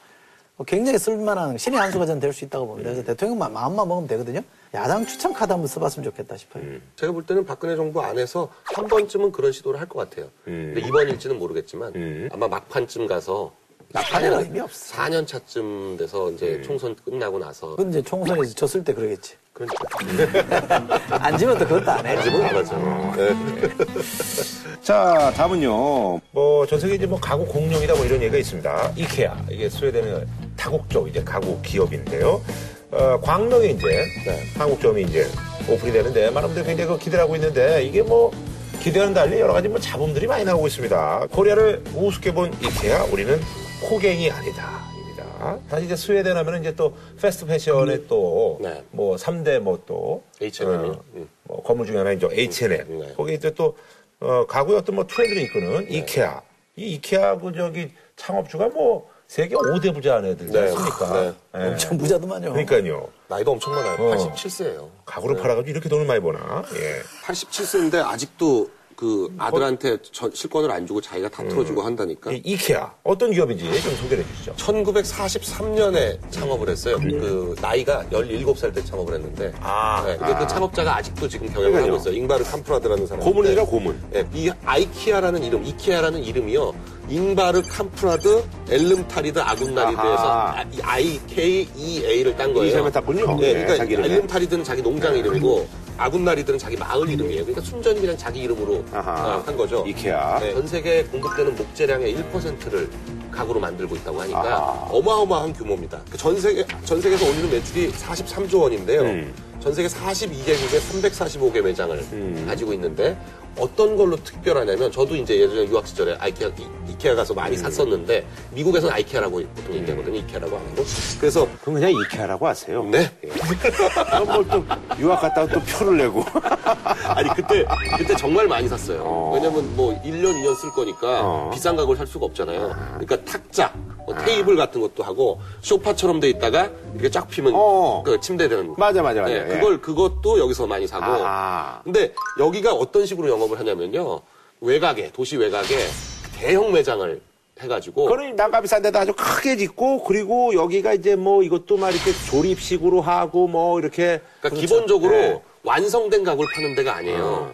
뭐 굉장히 쓸만한 신의 한 수가 저는 될 수 있다고 봅니다. 그래서 대통령만 마음만 먹으면 되거든요. 야당 추천 카드 한번 써봤으면 좋겠다 싶어요. 제가 볼 때는 박근혜 정부 안에서 한 번쯤은 그런 시도를 할 것 같아요. 음. 근데 이번일지는 모르겠지만 음. 아마 막판쯤 가서 막판에는 의미 없어. 4년 차쯤 돼서 음. 이제 총선 끝나고 나서 그건 이제 총선에서 졌을 때 그러겠지. 그러니까 안 지면 또 그것도 안 해. 지금 안 하죠. 네. 자, 다음은요. 뭐, 전 세계 이제 뭐 가구 공룡이다 뭐 이런 얘기가 있습니다. 이케아. 이게 스웨덴의 다국적 이제 가구 기업인데요. 어, 광명에 이제 한국점이 이제 오픈이 되는데 많은 분들이 굉장히 그 기대를 하고 있는데 이게 뭐 기대와는 달리 여러 가지 뭐 잡음들이 많이 나오고 있습니다. 코리아를 우습게 본 이케아 우리는 호갱이 아니다. 입니다. 사실 이제 스웨덴 하면은 이제 또 패스트 패션의 또 네. 뭐 3대 뭐 또 H&M? 어, 음. 뭐 거물 중에 하나 이제 H&M. 네. 거기 이제 또 어, 가구의 어떤 뭐 트렌드를 이끄는 이케아. 이 이케아 그 저기 창업주가 뭐 세계 5대 부자 들지 네. 않습니까? 네. 예. 엄청 부자도만요. 그러니까요. 나이도 엄청 많아요. 어. 87세예요. 가구를 팔아가지고 이렇게 돈을 많이 버나? 예. 87세인데 아직도 그 아들한테 전- 실권을 안 주고 자기가 다 틀어주고 한다니까. 이 이케아 어떤 기업인지 좀 소개해 주시죠. 1943년에 창업을 했어요. 그 나이가 17살 때 창업을 했는데. 아. 네, 근데 그 창업자가 아직도 지금 경영을. 하고 있어요. 잉바르 캄프라드라는 사람. 고문이라 고문. 네, 이 아이키아라는 이름, 이케아라는 이름이요. 잉바르 캄프라드 엘름타리드 아군나리드에서. IKEA를 딴 거예요. 이 사람을 땄군요. 네, 네, 그러니까. 엘름타리드는 자기 농장 이름이고 아군나리드는 자기 마을 이름이에요. 그러니까 순전히 그냥 자기 이름으로 아하. 어, 한 거죠. 이케아. 네, 전 세계에 공급되는 목재량의 1%를 가구로 만들고 있다고 하니까 아하. 어마어마한 규모입니다. 그전 세계 전 세계에서 올리는 매출이 43조 원인데요. 음. 전 세계 42개국에 345개 매장을 가지고 있는데 어떤 걸로 특별하냐면 저도 이제 예전에 유학 시절에 아이케아 이- 이케아 가서 많이 샀었는데 미국에서는 아이케아라고 보통 얘기하거든요. 이케아라고 안 하고. 그래서 그럼 그냥 이케아라고 하세요. 네. 그럼 뭘또 유학 갔다가 또 표를 내고. 아니 그때 그때 정말 많이 샀어요. 어. 왜냐면 뭐 1년 2년 쓸 거니까 어. 비싼 가구를 살 수가 없잖아요. 그러니까 탁자, 뭐 테이블 같은 것도 하고 소파처럼 돼 있다가 이렇게 쫙 피면 어. 그 침대 되는 맞아, 맞아, 맞아. 네, 예. 그걸 그것도 여기서 많이 사고. 아하. 근데 여기가 어떤 식으로 영 업을 하냐면요. 외곽에 도시 외곽에 대형 매장을 해가지고 그거는 난값이 싼 데다 아주 크게 짓고 그리고 여기가 이제 뭐 이것도 막 이렇게 조립식으로 하고 뭐 이렇게 그러니까 기본적으로 네. 완성된 가구를 파는 데가 아니에요.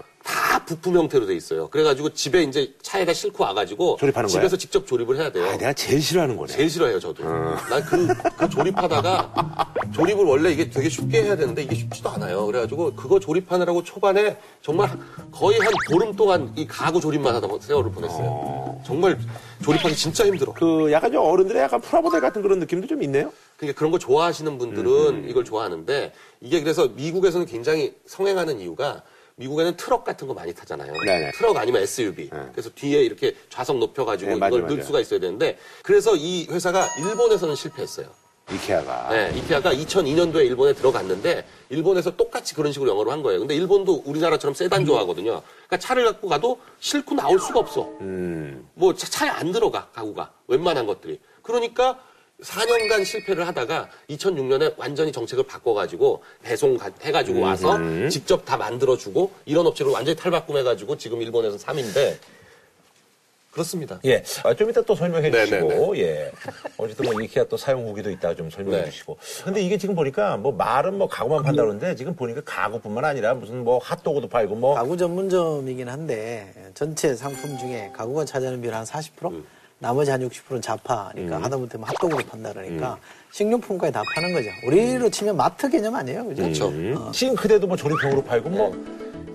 다 부품 형태로 돼 있어요. 그래가지고 집에 이제 차에다 싣고 와가지고 조립하는 거야? 집에서 직접 조립을 해야 돼요. 아, 내가 제일 싫어하는 거네. 제일 싫어해요, 저도. 난 그, 그 조립하다가, 조립을 원래 이게 되게 쉽게 해야 되는데 이게 쉽지도 않아요. 그래가지고 그거 조립하느라고 초반에 정말 거의 한 보름 동안 이 가구 조립만 하다 세월을 보냈어요. 정말 조립하기 진짜 힘들어. 그 약간 좀 어른들의 약간 프라모델 같은 그런 느낌도 좀 있네요. 그러니까 그런 거 좋아하시는 분들은 이걸 좋아하는데 이게 그래서 미국에서는 굉장히 성행하는 이유가 미국에는 트럭 같은 거 많이 타잖아요. 네네. 트럭 아니면 SUV. 그래서 뒤에 이렇게 좌석 높여가지고 네, 맞아, 이걸 넣을 맞아. 수가 있어야 되는데 그래서 이 회사가 일본에서는 실패했어요. 이케아가. 네, 이케아가 2002년도에 일본에 들어갔는데 일본에서 똑같이 그런 식으로 영어로 한 거예요. 근데 일본도 우리나라처럼 세단 좋아하거든요. 그러니까 차를 갖고 가도 싣고 나올 수가 없어. 음. 뭐 차- 차에 안 들어가 가구가 웬만한 것들이. 그러니까 4년간 실패를 하다가 2006년에 완전히 정책을 바꿔가지고 배송 가- 해가지고 와서 직접 다 만들어주고 이런 업체로 완전히 탈바꿈해가지고 지금 일본에서 3인데 그렇습니다. 예. 아, 좀 이따 또 설명해 네, 주시고, 예. 어쨌든 뭐 이케아 또 사용 후기도 있다 좀 설명해 네. 주시고. 근데 이게 지금 보니까 뭐 말은 뭐 가구만 판다 그러는데 지금 보니까 가구뿐만 아니라 무슨 뭐 핫도그도 팔고 뭐. 가구 전문점이긴 한데 전체 상품 중에 가구가 차지하는 비율 한 40%? 나머지 한 60%는 자파니까 하다못해 뭐 핫도그로 판다 그러니까 식료품까지 다 파는 거죠. 우리로 치면 마트 개념 아니에요, 그죠? 그렇죠. 싱크대도 뭐 조립형으로 팔고 뭐.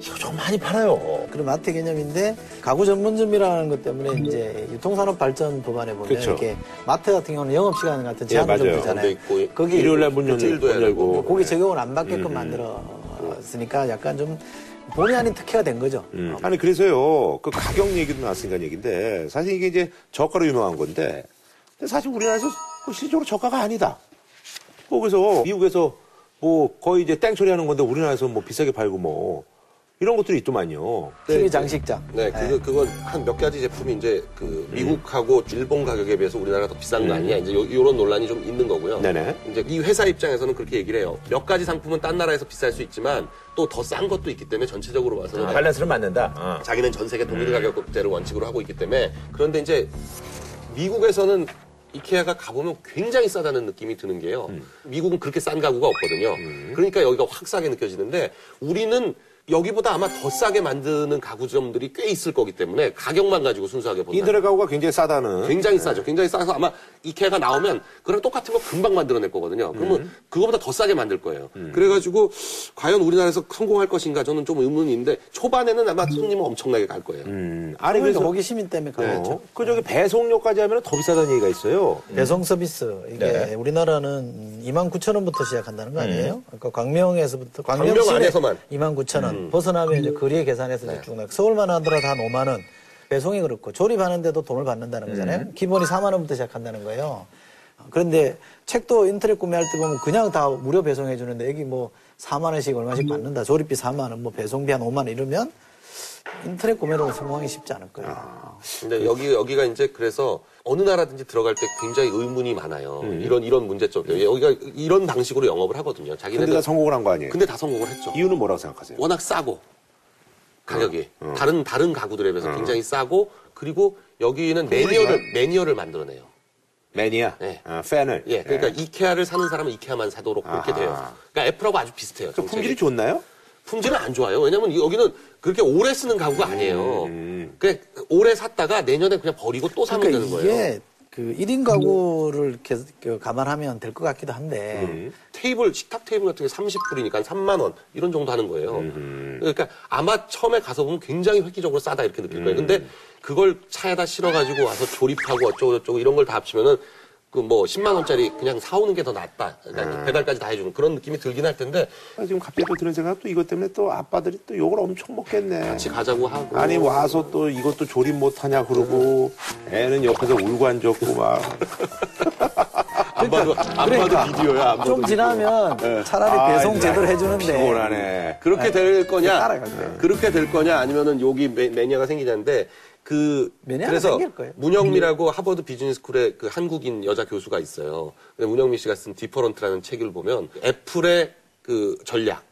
이거 좀 많이 팔아요. 그런 마트 개념인데 가구 전문점이라는 것 때문에 이제 유통산업 발전 법안에 보면 그쵸. 이렇게 마트 같은 경우는 영업 시간 같은 제한을 맞아요. 좀돼 두잖아요. 있고 거기 일요일 날문 일도 해야 되고. 열고. 거기 적용을 안 받게끔 만들었으니까 약간 좀 본의 아닌 특혜가 된 거죠. 음. 아니 그래서요 그 가격 얘기도 나왔으니까 얘기인데 사실 이게 이제 저가로 유명한 건데 근데 사실 우리나라에서 그 실질적으로 저가가 아니다. 뭐 그래서 미국에서 뭐 거의 이제 땡처리 하는 건데 우리나라에서 뭐 비싸게 팔고 뭐 이런 것들이 있더만요. TV 장식장. 네, 그거, 그건 한 몇 가지 제품이 이제 그 미국하고 일본 가격에 비해서 우리나라가 더 비싼 거 아니냐. 이제 요, 런 논란이 좀 있는 거고요. 네네. 이제 이 회사 입장에서는 그렇게 얘기를 해요. 몇 가지 상품은 딴 나라에서 비쌀 수 있지만 또 더 싼 것도 있기 때문에 전체적으로 봐서는 밸런스를 맞는다. 어. 자기는 전 세계 동일 가격대를 원칙으로 하고 있기 때문에 그런데 이제 미국에서는 이케아가 가보면 굉장히 싸다는 느낌이 드는 게요. 미국은 그렇게 싼 가구가 없거든요. 그러니까 여기가 확 싸게 느껴지는데 우리는 여기보다 아마 더 싸게 만드는 가구점들이 꽤 있을 거기 때문에 가격만 가지고 순수하게 본다. 인터넷 가구가 굉장히 싸다는. 굉장히 싸죠. 굉장히 싸서 아마 이케아가 나오면 그랑 똑같은 거 금방 만들어낼 거거든요. 그러면 그거보다 더 싸게 만들 거예요. 그래가지고 과연 우리나라에서 성공할 것인가 저는 좀 의문인데 초반에는 아마 손님은 엄청나게 갈 거예요. 음. 아니 그래서 그래서 호기심 때문에 가겠죠. 어, 그 저기 배송료까지 하면 더 비싸다는 얘기가 있어요. 배송 서비스 이게 네. 우리나라는 2만 9천 원부터 시작한다는 거 아니에요? 그러니까 광명에서부터 광명 광명 안에서만. 2만 9천 원 벗어나면 이제 거리에 계산해서 이제 쭉. 서울만 하더라도 한 5만 원 배송이 그렇고 조립하는데도 돈을 받는다는 거잖아요. 기본이 4만 원부터 시작한다는 거예요. 그런데 책도 인터넷 구매할 때 보면 그냥 다 무료 배송해 주는데 여기 뭐 4만 원씩 얼마씩 받는다. 조립비 4만 원, 뭐 배송비 한 5만 원 이러면 인터넷 구매로 성공하기 쉽지 않을 거예요. 근데 여기 여기가 이제 그래서 어느 나라든지 들어갈 때 굉장히 의문이 많아요. 이런 이런 문제점. 여기가 이런 방식으로 영업을 하거든요. 근데 자기네들 다 성공을 한 거 아니에요? 근데 다 성공을 했죠. 이유는 뭐라고 생각하세요? 워낙 싸고 가격이 다른 다른 가구들에 비해서 굉장히 싸고 그리고 여기는 매니어를 매니어를 만들어내요. 매니아, 네. 아, 팬을. 예, 그러니까 이케아를 사는 사람은 이케아만 사도록 그렇게. 돼요. 그러니까 애플하고 아주 비슷해요. 그. 품질이 좋나요? 품질은 안 좋아요. 왜냐면 여기는 그렇게 오래 쓰는 가구가 아니에요. 그냥 오래 샀다가 내년에 그냥 버리고 또 사면 그러니까 되는 거예요. 이게 그 1인 가구를 이렇게 그 감안하면 될 것 같기도 한데 음. 테이블 식탁 테이블 같은 게 30불이니까 한 3만 원 이런 정도 하는 거예요. 그러니까 아마 처음에 가서 보면 굉장히 획기적으로 싸다 이렇게 느낄 거예요. 근데 그걸 차에다 실어 가지고 와서 조립하고 어쩌고 저쩌고 이런 걸 다 합치면은 그 뭐 10만 원짜리 그냥 사오는 게 더 낫다. 그러니까 배달까지 다 해주는 그런 느낌이 들긴 할 텐데 아, 지금 갑자기 또 드는 생각 또 이것 때문에 또 아빠들이 또 욕을 엄청 먹겠네. 같이 가자고 하고 아니 와서 또 이것도 조립 못하냐 그러고 애는 옆에서 울고 앉았고 막. 안 봐도 안 그러니까 봐도 비디오야. 안 봐도 좀 지나면 차라리 아, 배송 제대로 해주는데 피곤하네. 그렇게 될 거냐? 따라가죠. 그렇게 될 거냐? 아니면은 여기 매, 매니아가 생기냐인데 그 그래서. 문영미라고 하버드 비즈니스 스쿨의 그 한국인 여자 교수가 있어요. 근데 문영미 씨가 쓴 Different라는 책을 보면 애플의 그 전략,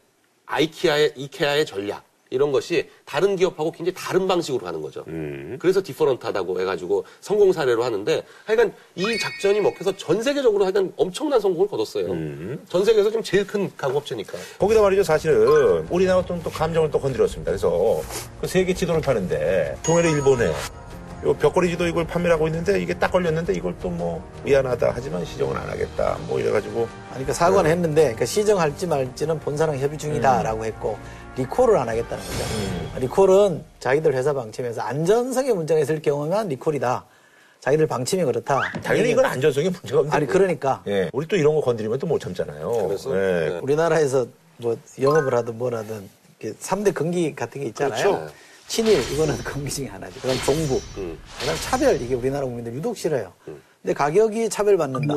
아이키아의 이케아의 전략 이런 것이 다른 기업하고 굉장히 다른 방식으로 가는 거죠. 그래서 different하다고 해가지고 성공 사례로 하는데 하여간 이 작전이 먹혀서 전 세계적으로 하여간 엄청난 성공을 거뒀어요. 전 세계에서 지금 제일 큰 가구업체니까. 거기다 말이죠, 사실은 우리나라 또, 또 감정을 또 건드렸습니다. 그래서 그 세계 지도를 파는데 동해를 일본에 요 벽걸이 지도 이걸 판매하고 있는데 이게 딱 걸렸는데 이걸 또 뭐 미안하다 하지만 시정은 안 하겠다 뭐 이래가지고 아니, 그러니까 사과는 했는데 그러니까 시정할지 말지는 본사랑 협의 중이다라고 했고 리콜을 안 하겠다는 거죠. 리콜은 자기들 회사 방침에서 안전성에 문제가 있을 경우만 리콜이다. 자기들 방침이 그렇다. 당연히 이건 안전성에 문제가 없는데 아니 그러니까 예, 우리 또 이런 거 건드리면 또 못 참잖아요. 그래서, 예. 네. 우리나라에서 뭐 영업을 하든 뭘 하든 이렇게 3대 금기 같은 게 있잖아요. 그렇죠. 친일 이거는 금기 중에 하나죠. 그다음 종북, 음. 그다음 차별 이게 우리나라 국민들 유독 싫어요. 근데 가격이 차별받는다.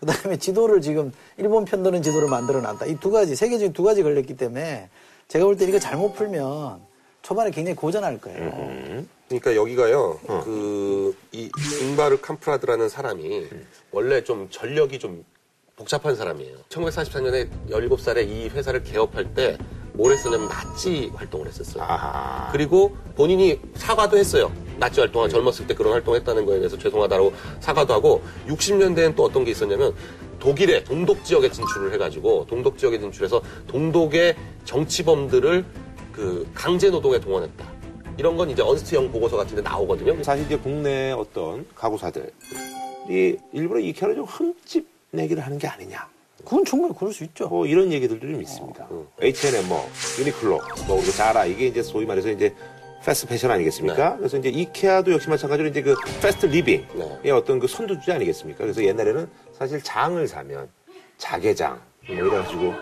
그다음에 지도를 지금 일본 편드는 지도를 만들어 놨다. 이 두 가지 세계적인 두 가지 걸렸기 때문에 제가 볼 때 이거 잘못 풀면 초반에 굉장히 고전할 거예요. 그러니까 여기가요, 그, 이, 잉바르 캄프라드라는 사람이 원래 좀 전력이 좀 복잡한 사람이에요. 1944년에 17살에 이 회사를 개업할 때 뭘 했었냐면 나치 활동을 했었어요. 아하. 그리고 본인이 사과도 했어요. 나치 활동을 젊었을 때 그런 활동을 했다는 거에 대해서 죄송하다고 사과도 하고 60년대엔 또 어떤 게 있었냐면 독일의 동독 지역에 진출을 해가지고 동독 지역에 진출해서 동독의 정치범들을 그 강제 노동에 동원했다. 이런 건 이제 언스트 영 보고서 같은 데 나오거든요. 사실 이제 국내 어떤 가구사들이 일부러 이케아를 좀 흠집 내기를 하는 게 아니냐. 그건 충분히 그럴 수 있죠. 뭐 이런 얘기들도 좀 있습니다. H&M 뭐 유니클로 뭐 그리고 자라 이게 이제 소위 말해서 이제 패스트 패션 아니겠습니까? 그래서 이제 이케아도 역시 마찬가지로 이제 그 fast living의 네. 어떤 그 선두주자 아니겠습니까? 그래서 옛날에는 사실 장을 사면 자개장 뭐 이래가지고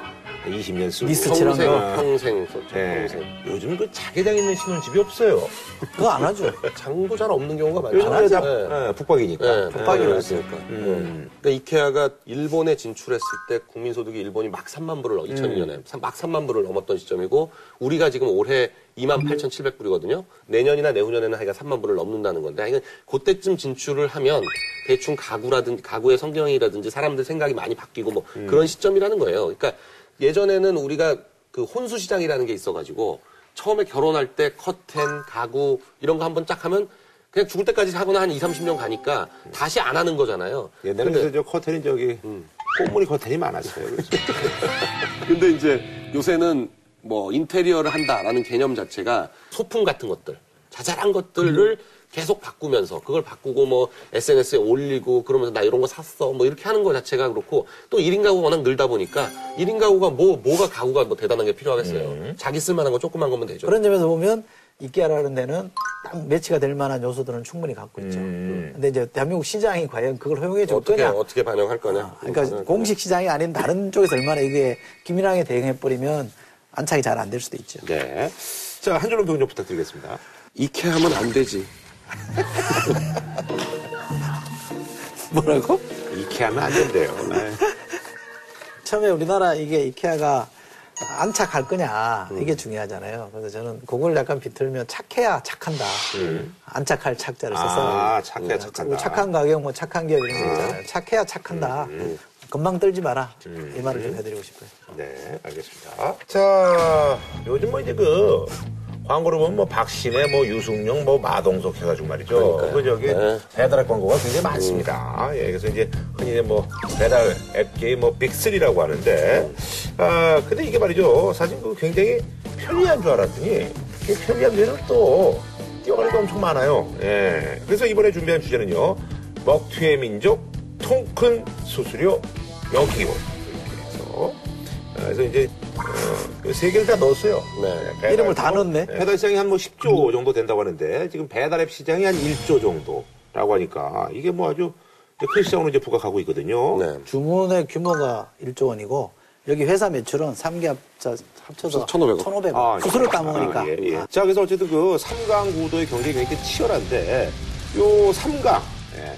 20년 쓰고 니스 칠한 평생, 거. 평생 썼죠. 예. 평생. 요즘 그 자개장 있는 신혼집이 없어요. 그거 안 하죠. 장도 잘 없는 경우가 요즘 많죠. 다 예. 예, 북박이니까. 네, 북박이로 했어요. 했으니까. 음. 그러니까 이케아가 일본에 진출했을 때 국민소득이 일본이 막 3만 불을, 2002년에 음. 막 3만 불을 넘었던 시점이고, 우리가 지금 올해 2만 8,700불이거든요. 내년이나 내후년에는 하여간 3만 불을 넘는다는 건데, 하여간 그때쯤 진출을 하면 대충 가구라든지, 가구의 성경이라든지 사람들 생각이 많이 바뀌고 뭐 음. 그런 시점이라는 거예요. 그러니까 예전에는 우리가 그 혼수 시장이라는 게 있어가지고, 처음에 결혼할 때 커튼, 가구 이런 거 한번 쫙 하면 그냥 죽을 때까지 하거나 한 2, 30년 가니까 다시 안 하는 거잖아요. 옛날에 근데, 저 커튼이 저기 꽃무늬 커튼이 많았어요. 근데 이제 요새는 뭐 인테리어를 한다라는 개념 자체가 소품 같은 것들, 자잘한 것들을 계속 바꾸면서 그걸 바꾸고 뭐 SNS에 올리고 그러면서 나 이런 거 샀어 뭐 이렇게 하는 거 자체가 그렇고 또 1인 가구가 워낙 늘다 보니까 1인 가구가 뭐 뭐가 가구가 뭐 대단한 게 필요하겠어요. 자기 쓸만한 거 조그만 거면 되죠. 그런 점에서 보면 이케아라는 데는 딱 매치가 될 만한 요소들은 충분히 갖고 있죠. 근데 이제 대한민국 시장이 과연 그걸 허용해 줄 어떻게 거냐? 어떻게 반영할 거냐. 그러니까 공식 시장이 아닌 다른 쪽에서 얼마나 이게 기민하게 대응해 버리면 안착이 잘 안 될 수도 있죠. 네. 자, 한줄로 평좀 부탁드리겠습니다. 이케아 하면 안 되지. 뭐라고? 이케아는 안 된대요. 네. 처음에 우리나라 이게 이케아가 안착할 거냐 이게 중요하잖아요. 그래서 저는 그걸 약간 비틀면 착해야 착한다. 안착할 착자를 써서 아, 착해야 착한다. 착한 가격 뭐 착한 기업 이런 거 있잖아요. 착해야 착한다. 금방 떨지 마라. 이 말을 좀 해드리고 싶어요. 네, 알겠습니다. 자, 요즘 뭐 이제 그 광고로 보면 뭐 박신혜, 뭐 유승용, 뭐 마동석 해가지고 말이죠. 그 저기 네. 배달앱 광고가 굉장히 많습니다. 예, 그래서 이제 흔히 뭐 배달 앱 게임 뭐 빅3라고 하는데, 아, 근데 이게 말이죠. 사실 그 굉장히 편리한 줄 알았더니 그 편리한 데는 또 뛰어가는 게 엄청 많아요. 예. 그래서 이번에 준비한 주제는요. 먹튀의 민족, 통큰 수수료 여기고. 이렇게 해서 아, 그래서 이제 어, 그세 개를 다 넣었어요. 네. 배달- 이름을 다 넣었네. 배달 시장이 한 뭐 10조 정도 된다고 하는데 지금 배달앱 시장이 한 1조 정도라고 하니까 이게 뭐 아주 큰 시장으로 이제 부각하고 있거든요. 네. 주문의 규모가 1조 원이고 여기 회사 매출은 3개 합쳐, 합쳐서 1,500원. 1,500원. 아, 수수료 예. 따먹으니까. 아, 예, 예. 자, 그래서 어쨌든 그 삼강 구도의 경쟁이 굉장히 치열한데 요 삼강 예.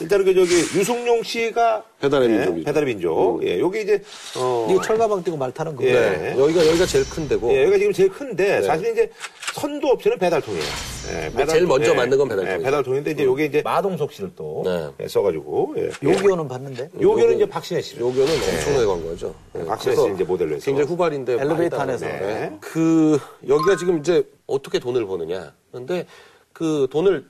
일단은 그 저기 유승용 씨가 배달의 네, 민족이죠. 배달의 민족. 예, 요게 이제 어 이거 철가방 뛰고 말 타는 거. 예. 네. 여기가 여기가 제일 큰 데고 예, 여기가 지금 제일 큰데 사실 이제 선두 업체는 배달통이에요. 예, 아, 제일 먼저 만든 건 배달통이죠. 예, 배달통인데 이제 요게 이제 마동석 씨를 또 네. 예, 써가지고 예. 요기요는 봤는데. 요거는 이제 박신혜 씨. 요거는 엄청나게 광고죠. 네. 박신혜 씨 이제 모델로 해서. 굉장히 후발인데 엘리베이터 안에서. 네. 그 여기가 지금 이제 어떻게 돈을 버느냐. 그런데 그 돈을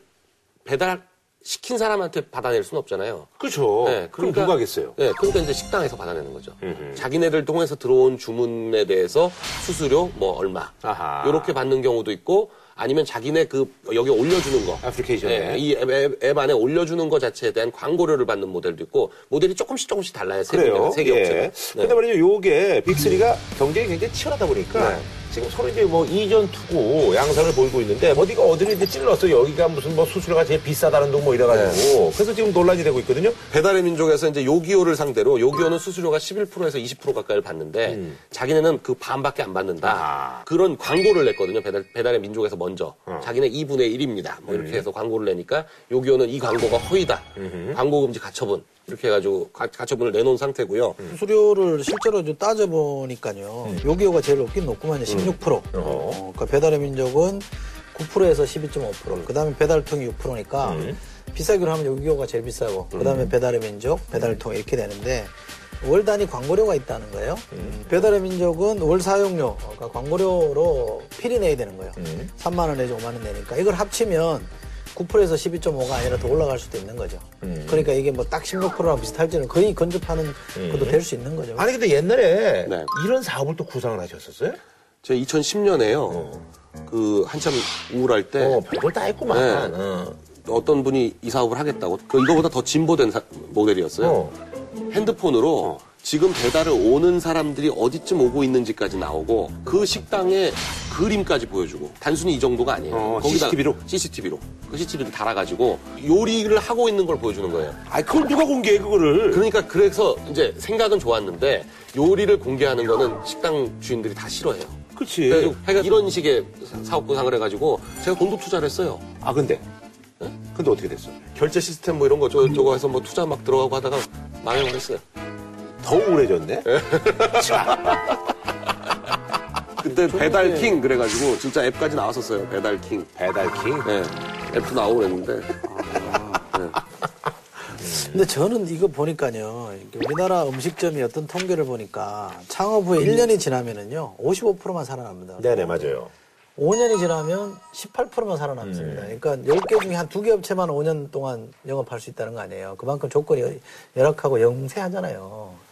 배달 시킨 사람한테 받아낼 수는 없잖아요. 그렇죠. 네, 그럼 누가 하겠어요? 네, 그러니까 이제 식당에서 받아내는 거죠. 자기네들 통해서 들어온 주문에 대해서 수수료 뭐 얼마 아하. 이렇게 받는 경우도 있고 아니면 자기네 그 여기 올려주는 거 애플리케이션에. 네, 이 앱, 앱, 앱 안에 올려주는 거 자체에 대한 광고료를 받는 모델도 있고 모델이 조금씩 조금씩 달라요. 세 그래요. 군데가, 세개 업체가. 예. 근데 말이죠, 요게 빅3가 경쟁이 굉장히 치열하다 보니까 네. 지금 서로 이제 뭐 이전 투구 양상을 보이고 있는데 어디가 어디를 이제 찔렀어. 여기가 무슨 뭐 수수료가 제일 비싸다는 둥 뭐 이래가지고. 그래서 지금 논란이 되고 있거든요. 배달의 민족에서 이제 요기요를 상대로 요기요는 수수료가 11%에서 20% 가까이를 받는데 자기네는 그 반밖에 안 받는다. 아. 그런 광고를 냈거든요. 배달, 배달의 민족에서 먼저. 자기네 2분의 1입니다. 뭐 이렇게 해서 광고를 내니까 요기요는 이 광고가 허위다. 광고 금지 가처분. 이렇게 해가지고 가, 가처분을 내놓은 상태고요. 수수료를 실제로 좀 따져보니까요. 요기요가 제일 높긴 높구만요. 16%. 어, 그러니까 배달의 민족은 9%에서 12.5%. 그 다음에 배달통이 6%니까 비싸기로 하면 요기요가 제일 비싸고, 그 다음에 배달의 민족, 배달통 이렇게 되는데, 월 단위 광고료가 있다는 거예요. 배달의 민족은 월 사용료, 그러니까 광고료로 필히 내야 되는 거예요. 3만 원 내지 5만 원 내니까. 이걸 합치면 9%에서 12.5가 아니라 더 올라갈 수도 있는 거죠. 그러니까 이게 뭐 딱 16%랑 비슷할지는 거의 근접하는 것도 될 수 있는 거죠. 아니, 근데 옛날에 네. 이런 사업을 또 구상을 하셨었어요? 제가 2010년에요. 그 한참 우울할 때 어, 별걸 다 했구만. 네. 어. 어떤 분이 이 사업을 하겠다고 그 이거보다 더 진보된 사- 모델이었어요. 어. 핸드폰으로 지금 배달을 오는 사람들이 어디쯤 오고 있는지까지 나오고 그 식당의 그림까지 보여주고 단순히 이 정도가 아니에요. 어, CCTV 로? CCTV로 그 CCTV를 달아가지고 요리를 하고 있는 걸 보여주는 거예요. 아니, 그걸 누가 공개해, 그거를. 그러니까 그래서 이제 생각은 좋았는데 요리를 공개하는 거는 식당 주인들이 다 싫어해요. 그치. 그래가지고 하여간 이런 식의 사업 구상을 해가지고 제가 돈도 투자를 했어요. 아, 근데. 근데 어떻게 됐어? 결제 시스템 뭐 이런 거 저, 저거 해서 뭐 투자 막 들어가고 하다가 망해버렸어요. 더 우울해졌네? 그때 배달킹 그래가지고 진짜 앱까지 나왔었어요. 배달킹. 배달킹? 네. 앱도 나오고 그랬는데. 근데 저는 이거 보니까요. 우리나라 음식점이 어떤 통계를 보니까 창업 후에 1년이 지나면은요. 55%만 살아납니다. 네네, 맞아요. 5년이 지나면 18%만 살아남습니다. 그러니까 10개 중에 한두개 업체만 5년 동안 영업할 수 있다는 거 아니에요. 그만큼 조건이 열악하고 영세하잖아요.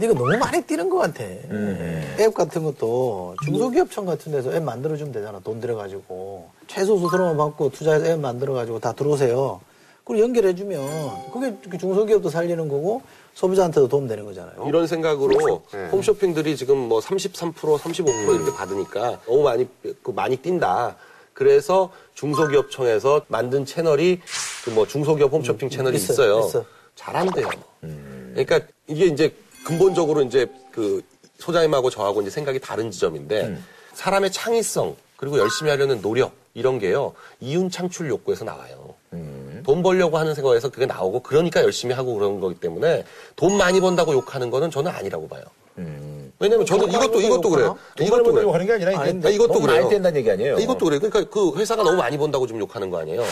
이거 너무 많이 뛰는 것 같아. 앱 같은 것도 중소기업청 같은 데서 앱 만들어주면 되잖아. 돈 들여가지고. 최소 수수료만 받고 투자해서 앱 만들어가지고 다 들어오세요. 그리고 연결해주면 그게 중소기업도 살리는 거고 소비자한테도 도움 되는 거잖아요. 이런 생각으로 홈쇼핑들이 지금 뭐 33%, 35% 이렇게 받으니까 너무 많이, 그 많이 뛴다. 그래서 중소기업청에서 만든 채널이 그 뭐 중소기업 홈쇼핑 채널이 있어요. 있어. 잘한대요. 그러니까 이게 이제 근본적으로 이제 그 소장님하고 저하고 이제 생각이 다른 지점인데 사람의 창의성 그리고 열심히 하려는 노력 이런 게요 이윤 창출 욕구에서 나와요. 돈 벌려고 하는 생각에서 그게 나오고 그러니까 열심히 하고 그런 거기 때문에 돈 많이 번다고 욕하는 거는 저는 아니라고 봐요. 왜냐면 저는 이것도 이것도 그래요. 이것도 그래요. 하는 게 아니라 아닌데, 이것도 그래요. 많이 뗀다는 얘기 아니에요? 이것도 그래요. 그러니까 그 회사가 너무 많이 번다고 좀 욕하는 거 아니에요.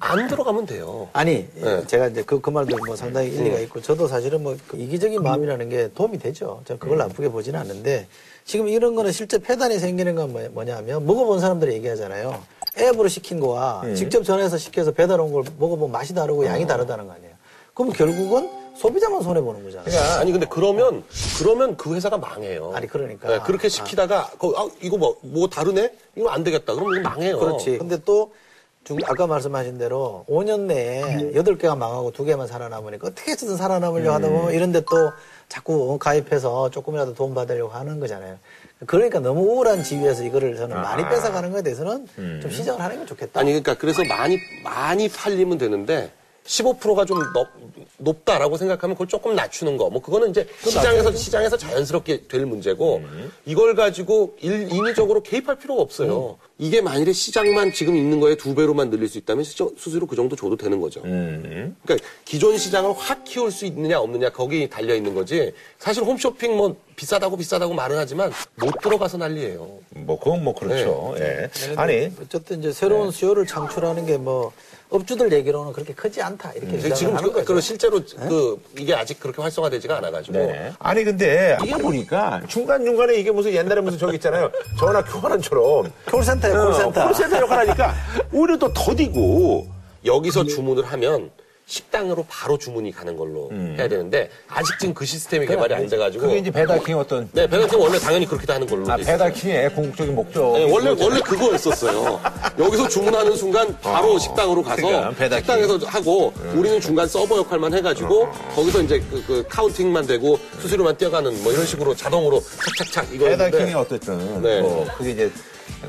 안 들어가면 돼요. 아니, 네. 제가 이제 그, 그 말도 뭐 상당히 일리가 있고, 저도 사실은 뭐그 이기적인 마음이라는 게 도움이 되죠. 제가 그걸 나쁘게 보지는 않는데, 지금 이런 거는 실제 폐단이 생기는 건 뭐- 뭐냐면, 먹어본 사람들이 얘기하잖아요. 앱으로 시킨 거와 직접 전화해서 시켜서 배달 온 걸 먹어보면 맛이 다르고 양이 다르다는 거 아니에요. 그럼 결국은 소비자만 손해 보는 거잖아요. 아니 근데 그러면 그러면 그 회사가 망해요. 아니, 그러니까. 네, 그렇게 시키다가 거- 아, 이거 뭐 뭐 다르네? 이거 안 되겠다. 그럼 이거 망해요. 그렇지. 근데 또, 중- 아까 말씀하신 대로 5년 내에 8개가 망하고 2개만 살아남으니까 어떻게 해서든 살아남으려고 하다 보면 이런데 또 자꾸 가입해서 조금이라도 돈 받으려고 하는 거잖아요. 그러니까 너무 우울한 지위에서 이거를 저는 많이 뺏어가는 거에 대해서는 좀 시정을 하는 게 좋겠다. 아니 그러니까 그래서 많이 많이 팔리면 되는데 15%가 좀 높, 높다라고 생각하면 그걸 조금 낮추는 거. 뭐 그거는 이제 시장에서 시장에서 자연스럽게 될 문제고 이걸 가지고 일, 인위적으로 개입할 필요가 없어요. 이게 만일에 시장만 지금 있는 거에 두 배로만 늘릴 수 있다면 시- 수수료 그 정도 줘도 되는 거죠. 그러니까 기존 시장을 확 키울 수 있느냐 없느냐 거기 달려 있는 거지. 사실 홈쇼핑 뭐 비싸다고 비싸다고 말은 하지만 못 들어가서 난리예요. 뭐 그건 뭐 그렇죠. 네. 예. 아니 어쨌든 이제 새로운 수요를 창출하는 게뭐 업주들 얘기로는 그렇게 크지 않다 이렇게 주장을 지금 하는 그, 거죠. 그 실제로 그 이게 아직 그렇게 활성화되지가 않아가지고 네. 아니 근데 이게 보니까 중간 중간에 이게 무슨 옛날에 무슨 저기 있잖아요. 전화 교환원처럼 콜센터예요, 어, 콜센터. 콜센터 역할 하니까 오히려 더 더디고 여기서 주문을 하면 식당으로 바로 주문이 가는 걸로 해야 되는데 아직 지금 그 시스템이 개발이 안 돼가지고 그게 이제 배달킹 어떤 네 배달팀 원래 당연히 그렇게 하는 걸로 아 돼 있어요. 배달킹의 궁극적인 목적. 네, 원래 원래 그거였었어요. 여기서 주문하는 순간 바로 식당으로 가서 그러니까. 식당에서 하고 우리는 중간 서버 역할만 해가지고 거기서 이제 그, 그 카운팅만 되고 수수료만 뛰어가는 뭐 이런 식으로 자동으로 착착착 이거였는데 배달킹이 어쨌든 네. 뭐 그게 이제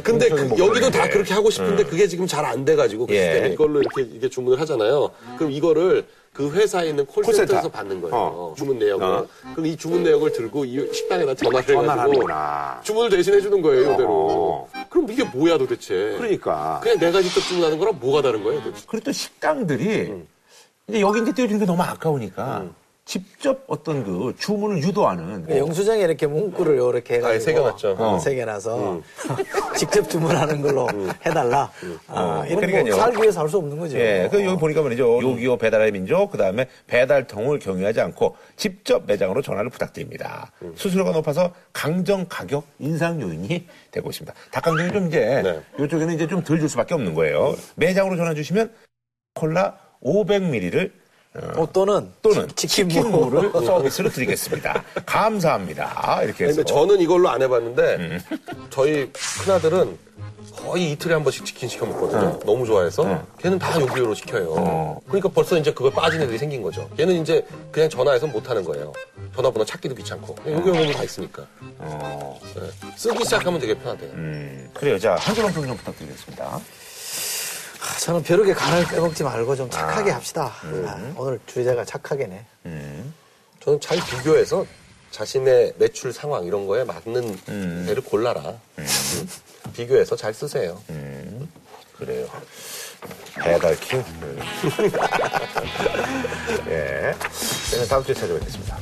근데 그- 여기도 다. 그렇게 하고 싶은데 그게 지금 잘 안 돼가지고 그 예. 시스템에 이걸로 이렇게 이게 주문을 하잖아요. 그럼 이거를 그 회사에 있는 콜센터에서 콜센터. 받는 거예요. 어. 주문 내역을. 어. 그럼 이 주문 내역을 들고 이 식당에다 전화를 해가지고 하는구나. 주문을 대신 해 주는 거예요, 이대로. 어. 그럼 이게 뭐야 도대체? 그러니까. 그냥 내가 직접 주문하는 거랑 뭐가 다른 거예요? 도대체? 그리고 또 식당들이 음. 이제 여기 이제 띄워주는 게 너무 아까우니까 직접 어떤 그 주문을 유도하는 그 영수증에 이렇게 문구를 이렇게 해가지고 아예 새겨놨죠. 어, 어. 새겨놔서 직접 주문하는 걸로 해달라. 아, 이건 그러니까요. 뭐 살기 위해서 할 수 없는 거죠. 예, 그 여기 보니까 말이죠. 요기요 배달의 민족, 그 다음에 배달통을 경유하지 않고 직접 매장으로 전화를 부탁드립니다. 수수료가 높아서 강정 가격 인상 요인이 되고 있습니다. 닭강정이 좀 이제 네. 이쪽에는 이제 좀 덜 줄 수밖에 없는 거예요. 매장으로 전화 주시면 콜라 500ml를 어, 또는 또는 치-. 치킨무를 서비스로 드리겠습니다. 감사합니다. 이렇게 해서. 근데 저는 이걸로 안 해봤는데 저희 큰아들은 거의 이틀에 한 번씩 치킨 시켜 먹거든요. 너무 좋아해서 걔는 다 요기요로 시켜요. 어. 그러니까 벌써 이제 그거 빠진 애들이 생긴 거죠. 걔는 이제 그냥 전화해서 못 하는 거예요. 전화번호 찾기도 귀찮고 요기요 보면 다 있으니까 어, 네. 쓰기 시작하면 되게 편하대요. 음, 그래요. 자, 한 줄만 평좀 부탁드리겠습니다. 아, 저는 벼룩에 간을 빼먹지 말고 좀 착하게 합시다. 아, 오늘 주제가 착하게네. 저는 잘 비교해서 자신의 매출 상황 이런 거에 맞는 데를 골라라. 음. 비교해서 잘 쓰세요. 그래요. 배달킹. 예. 저는 다음 주에 찾아뵙겠습니다.